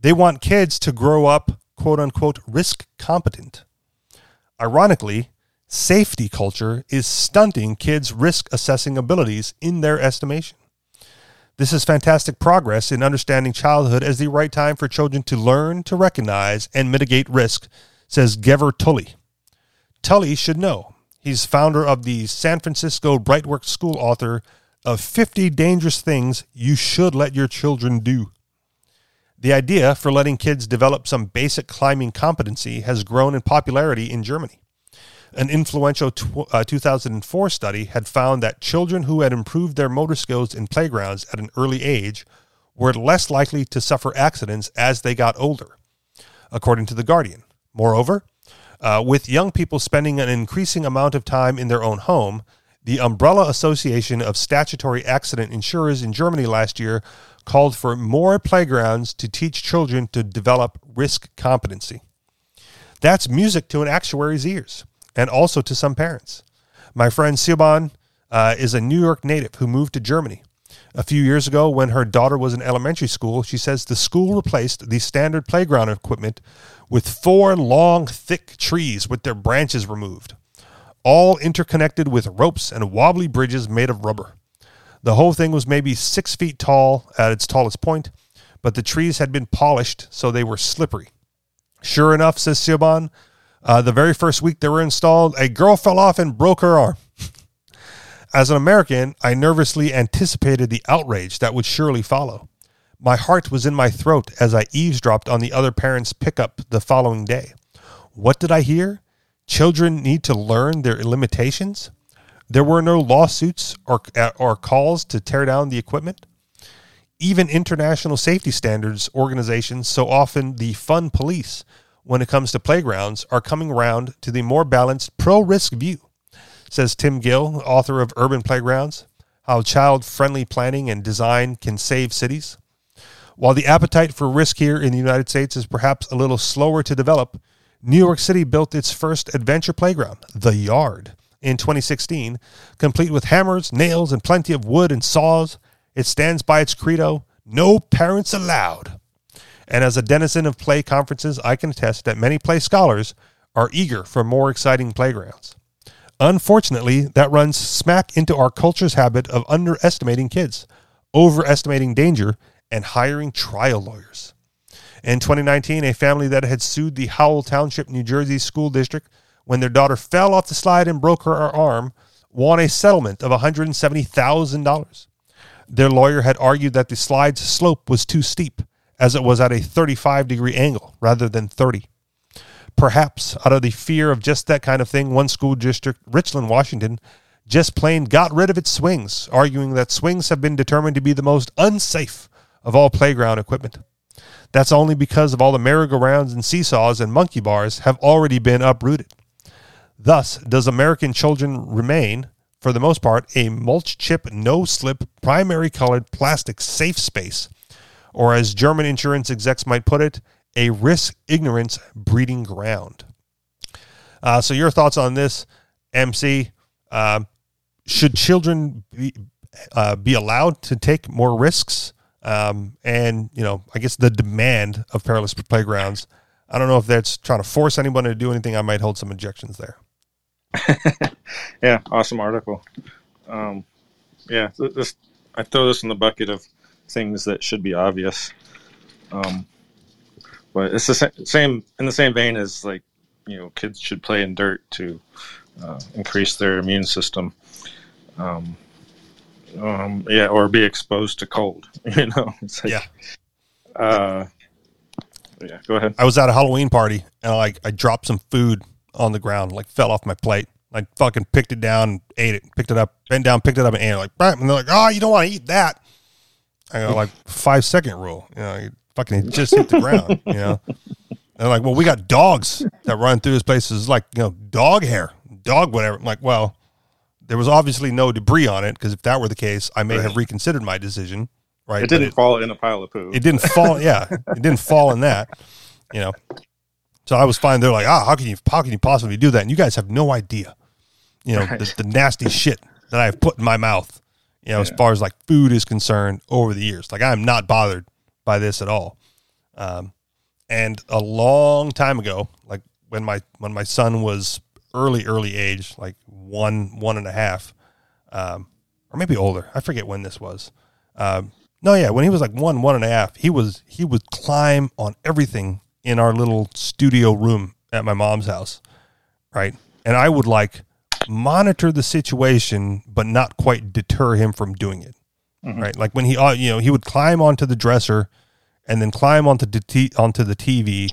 They want kids to grow up, quote unquote risk competent. Ironically, safety culture is stunting kids' risk assessing abilities in their estimation. This is fantastic progress in understanding childhood as the right time for children to learn to recognize and mitigate risk, says Gever Tulley. Tulley should know. He's founder of the San Francisco Brightworks School, author of 50 Dangerous Things You Should Let Your Children Do. The idea for letting kids develop some basic climbing competency has grown in popularity in Germany. An influential tw- uh, 2004 study had found that children who had improved their motor skills in playgrounds at an early age were less likely to suffer accidents as they got older, according to The Guardian. Moreover, uh, with young people spending an increasing amount of time in their own home, the Umbrella Association of Statutory Accident Insurers in Germany last year called for more playgrounds to teach children to develop risk competency. That's music to an actuary's ears and also to some parents. My friend Siobhan uh, is a New York native who moved to Germany. A few years ago, when her daughter was in elementary school, she says the school replaced the standard playground equipment with four long, thick trees with their branches removed, all interconnected with ropes and wobbly bridges made of rubber. The whole thing was maybe six feet tall at its tallest point, but the trees had been polished so they were slippery. Sure enough, says Siobhan, uh, the very first week they were installed, a girl fell off and broke her arm. As an American, I nervously anticipated the outrage that would surely follow. My heart was in my throat as I eavesdropped on the other parents' pickup the following day. What did I hear? Children need to learn their limitations? There were no lawsuits or, or calls to tear down the equipment? Even international safety standards organizations, so often the fun police, when it comes to playgrounds are coming around to the more balanced pro risk view, says Tim Gill, author of Urban Playgrounds How Child Friendly Planning and Design Can Save Cities. While the appetite for risk here in the United States is perhaps a little slower to develop, New York City built its first adventure playground, The Yard, in 2016, complete with hammers, nails, and plenty of wood and saws. It stands by its credo no parents allowed. And as a denizen of play conferences, I can attest that many play scholars are eager for more exciting playgrounds. Unfortunately, that runs smack into our culture's habit of underestimating kids, overestimating danger, and hiring trial lawyers. In 2019, a family that had sued the Howell Township, New Jersey school district when their daughter fell off the slide and broke her arm won a settlement of $170,000. Their lawyer had argued that the slide's slope was too steep as it was at a 35 degree angle rather than 30. Perhaps out of the fear of just that kind of thing, one school district, Richland, Washington, just plain got rid of its swings, arguing that swings have been determined to be the most unsafe of all playground equipment. That's only because of all the merry-go-rounds and seesaws and monkey bars have already been uprooted. Thus, does American children remain, for the most part, a mulch chip, no slip, primary colored plastic safe space or as German insurance execs might put it, a risk ignorance breeding ground. Uh, so, your thoughts on this, MC? Uh, should children be, uh, be allowed to take more risks? Um, and, you know, I guess the demand of perilous playgrounds. I don't know if that's trying to force anyone to do anything. I might hold some objections there. yeah, awesome article. Um, yeah, this I throw this in the bucket of things that should be obvious. Um, but it's the same in the same vein as like you know kids should play in dirt to uh, increase their immune system. Um, um, yeah, or be exposed to cold. You know, it's like, yeah. Uh, yeah, go ahead. I was at a Halloween party and I like I dropped some food on the ground, like fell off my plate. I fucking picked it down, ate it, picked it up, bent down, picked it up, and ate it. Like, and they're like, "Oh, you don't want to eat that." I go like five second rule. You know, you fucking just hit the ground. You know, they're like, well, we got dogs that run through this place. It's like you know, dog hair, dog whatever. I'm like, well, there was obviously no debris on it because if that were the case, I may right. have reconsidered my decision. Right? It didn't it, fall in a pile of poo. It didn't fall. Yeah, it didn't fall in that. You know, so I was fine. They're like, ah, how can you how can you possibly do that? And you guys have no idea. You know, right. the, the nasty shit that I have put in my mouth you know, yeah. as far as like food is concerned over the years. Like I'm not bothered by this at all. Um, And a long time ago, like when my when my son was early early age, like one one and a half, um, or maybe older. I forget when this was. Um, no, yeah, when he was like one one and a half, he was he would climb on everything in our little studio room at my mom's house, right? And I would like monitor the situation, but not quite deter him from doing it, right? Like when he, uh, you know, he would climb onto the dresser, and then climb onto the t- onto the TV,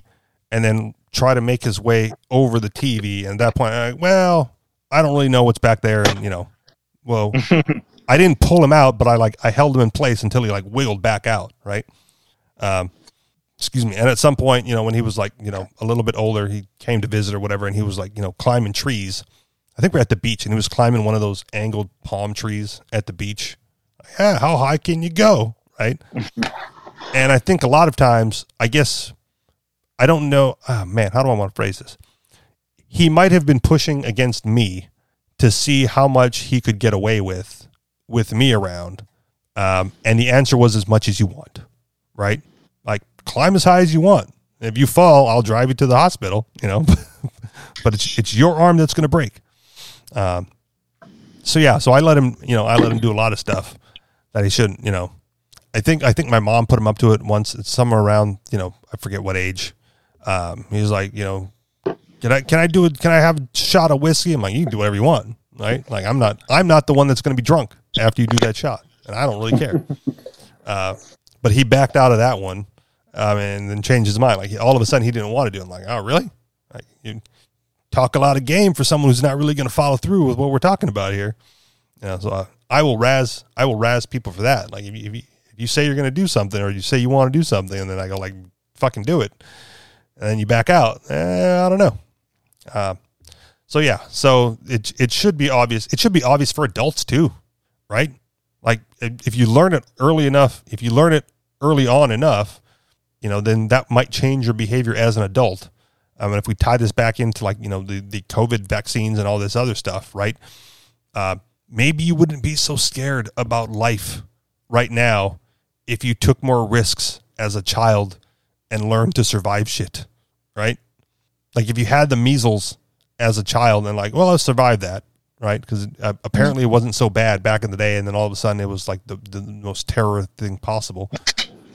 and then try to make his way over the TV. And at that point, like, well, I don't really know what's back there, and you know, well, I didn't pull him out, but I like I held him in place until he like wiggled back out, right? Um, excuse me. And at some point, you know, when he was like, you know, a little bit older, he came to visit or whatever, and he was like, you know, climbing trees. I think we're at the beach, and he was climbing one of those angled palm trees at the beach. Yeah, how high can you go, right? and I think a lot of times, I guess, I don't know. Oh, man, how do I want to phrase this? He might have been pushing against me to see how much he could get away with with me around. Um, and the answer was as much as you want, right? Like climb as high as you want. If you fall, I'll drive you to the hospital, you know, but it's, it's your arm that's going to break. Um, so yeah, so I let him, you know, I let him do a lot of stuff that he shouldn't, you know, I think, I think my mom put him up to it once. It's somewhere around, you know, I forget what age. Um, he was like, you know, can I, can I do it? Can I have a shot of whiskey? I'm like, you can do whatever you want. Right. Like I'm not, I'm not the one that's going to be drunk after you do that shot. And I don't really care. uh, but he backed out of that one. Um, and then changed his mind. Like all of a sudden he didn't want to do it. I'm like, oh really? Like you talk a lot of game for someone who's not really going to follow through with what we're talking about here. Know, so I, I will razz, I will razz people for that. Like if you, if you, if you say you're going to do something or you say you want to do something and then I go like, fucking do it. And then you back out. Eh, I don't know. Uh, so yeah, so it, it should be obvious. It should be obvious for adults too, right? Like if you learn it early enough, if you learn it early on enough, you know, then that might change your behavior as an adult. I mean, if we tie this back into like, you know, the, the COVID vaccines and all this other stuff, right? Uh, maybe you wouldn't be so scared about life right now if you took more risks as a child and learned to survive shit, right? Like if you had the measles as a child and like, well, I survived that, right? Because uh, apparently it wasn't so bad back in the day, and then all of a sudden it was like the, the most terror thing possible.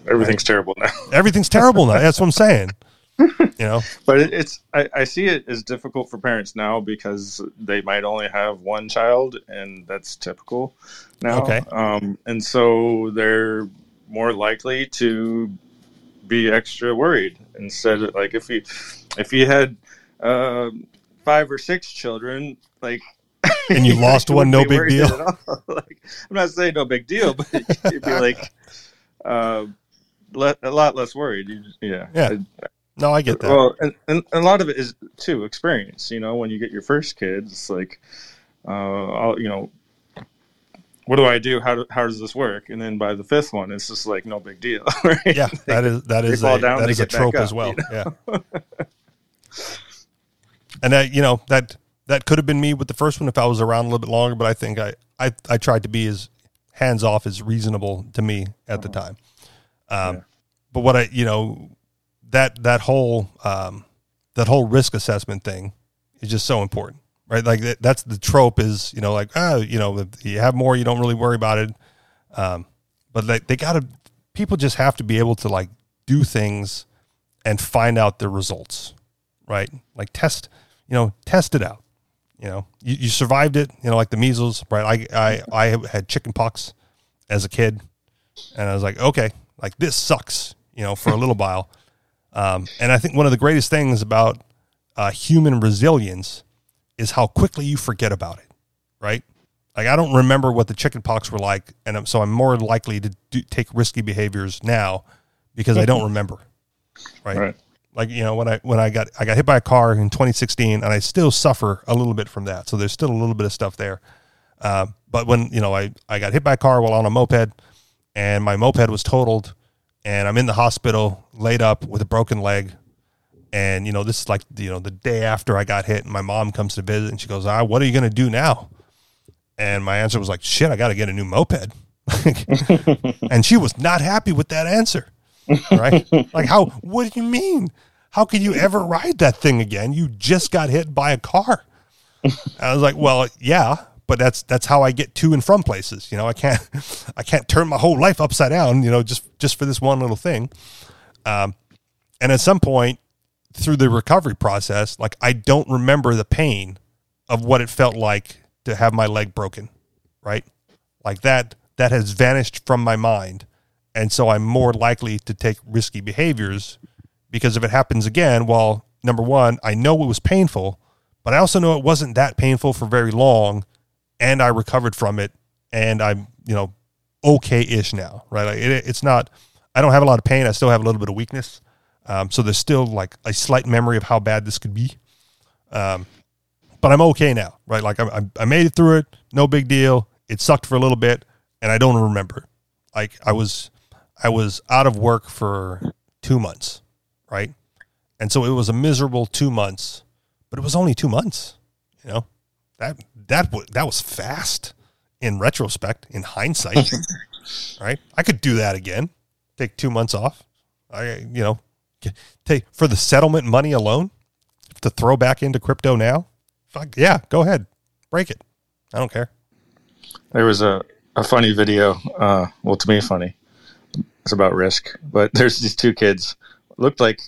Everything's terrible now. Everything's terrible now. That's what I'm saying. You know, but it, it's I, I see it as difficult for parents now because they might only have one child and that's typical now Okay. um, and so they're more likely to be extra worried instead of like if you if you had um five or six children like And you lost one, no big deal. like i'm not saying no big deal but you'd be like uh, le- a lot less worried you, yeah Yeah. No, I get that. well, and, and a lot of it is too experience. You know, when you get your first kid, it's like, uh, I'll, you know, what do I do? How do, how does this work? And then by the fifth one, it's just like no big deal. Right? yeah, that is that they is a, down, that they is a trope up, as well. you Yeah, and that you know that that could have been me with the first one if I was around a little bit longer. But I think I I, I tried to be as hands off as reasonable to me at the time. Um, Yeah. But what I you know that that whole um, that whole risk assessment thing is just so important, right? Like that, that's the trope is you know like ah you know if you have more you don't really worry about it. Um, but like they got to people just have to be able to like do things and find out the results, right? Like test, you know, test it out. You know, you, you survived it. You know, like the measles, right? I I I had chicken pox as a kid, and I was like, okay, like this sucks. You know, for a little while. Um, and I think one of the greatest things about uh, human resilience is how quickly you forget about it, right? Like I don't remember what the chicken pox were like, and I'm, so I'm more likely to do, take risky behaviors now because I don't remember, right? Right. Like you know when I when I got I got hit by a car in 2016, and I still suffer a little bit from that. So there's still a little bit of stuff there. Uh, but when you know I I got hit by a car while on a moped, and my moped was totaled, and I'm in the hospital laid up with a broken leg. And you know this is like you know the day after I got hit, and my mom comes to visit, and she goes, "Ah, what are you going to do now?" And my answer was like, "Shit, I got to get a new moped." and she was not happy with that answer. right? like how? What do you mean? How can you ever ride that thing again? You just got hit by a car. I was like, well, yeah, but that's that's how I get to and from places. You know, I can't I can't turn my whole life upside down. You know, just just for this one little thing. Um, and at some point through the recovery process, like I don't remember the pain of what it felt like to have my leg broken, right? Like that that has vanished from my mind. And so I'm more likely to take risky behaviors because if it happens again, well, number one, I know it was painful, but I also know it wasn't that painful for very long and I recovered from it and I'm, you know, okay ish now, right? Like it, it's not, I don't have a lot of pain. I still have a little bit of weakness. Um, so there's still like a slight memory of how bad this could be. Um, but I'm okay now, right? Like I, I, I made it through it. No big deal. It sucked for a little bit and I don't remember. Like I was, I was out of work for two months, right? And so it was a miserable two months, but it was only two months. You know, that that w- that was fast in retrospect, in hindsight, right? I could do that again. Take two months off. I, you know, take for the settlement money alone to throw back into crypto now. Fuck yeah, go ahead, break it. I don't care. There was a, a funny video. Uh, well, to me, funny. It's about risk, but there's these two kids. Looked like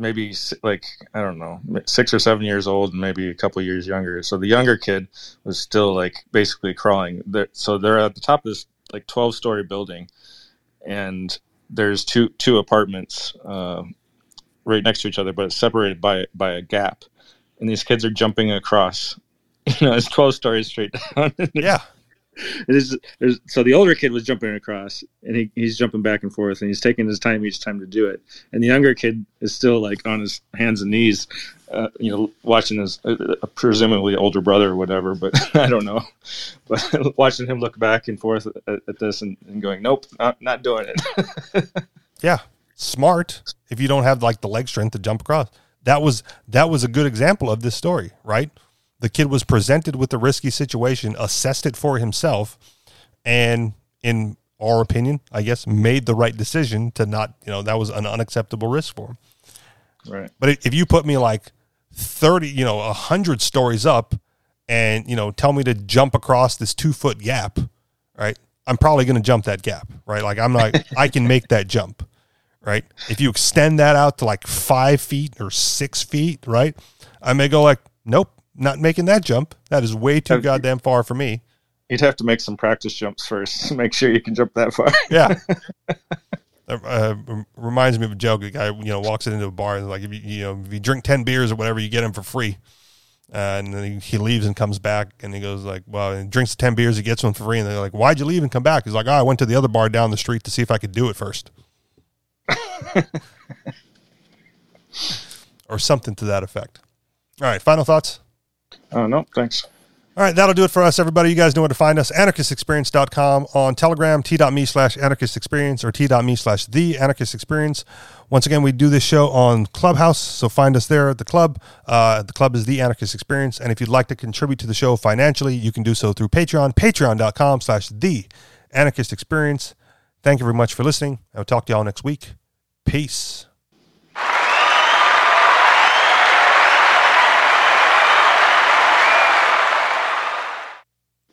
maybe like I don't know, six or seven years old, and maybe a couple years younger. So the younger kid was still like basically crawling. So they're at the top of this like twelve story building, and there's two two apartments uh, right next to each other, but it's separated by by a gap. And these kids are jumping across. You know, it's twelve stories straight down. Yeah, It is, there's, so the older kid was jumping across, and he, he's jumping back and forth, and he's taking his time each time to do it. And the younger kid is still like on his hands and knees, uh, you know, watching his uh, uh, presumably older brother or whatever, but I don't know. But watching him look back and forth at, at this and, and going, "Nope, not, not doing it." yeah, smart. If you don't have like the leg strength to jump across, that was that was a good example of this story, right? The kid was presented with a risky situation, assessed it for himself, and in our opinion, I guess, made the right decision to not, you know, that was an unacceptable risk for him. right. But if you put me like 30, you know, 100 stories up and, you know, tell me to jump across this two foot gap, right? I'm probably going to jump that gap, right? Like I'm not, I can make that jump, right? If you extend that out to like five feet or six feet, right? I may go like, nope, not making that jump. That is way too goddamn far for me. You'd have to make some practice jumps first to make sure you can jump that far. Yeah. Uh, reminds me of a joke. A guy, you know, walks into a bar and like, if you, you know, if you drink ten beers or whatever, you get them for free. Uh, and then he, he leaves and comes back, and he goes like, "Well, and drinks ten beers, he gets one for free." And they're like, "Why'd you leave and come back?" He's like, "Oh, I went to the other bar down the street to see if I could do it first. or something to that effect. All right, final thoughts. Oh no, thanks. All right, that'll do it for us, everybody. You guys know where to find us. Anarchistexperience.com on Telegram, t.me slash anarchistexperience or t.me slash the anarchist experience. Once again, we do this show on Clubhouse, so find us there at the club. Uh, the club is the anarchist experience. And if you'd like to contribute to the show financially, you can do so through Patreon, patreon.com slash the anarchist experience. Thank you very much for listening. I'll talk to y'all next week. Peace.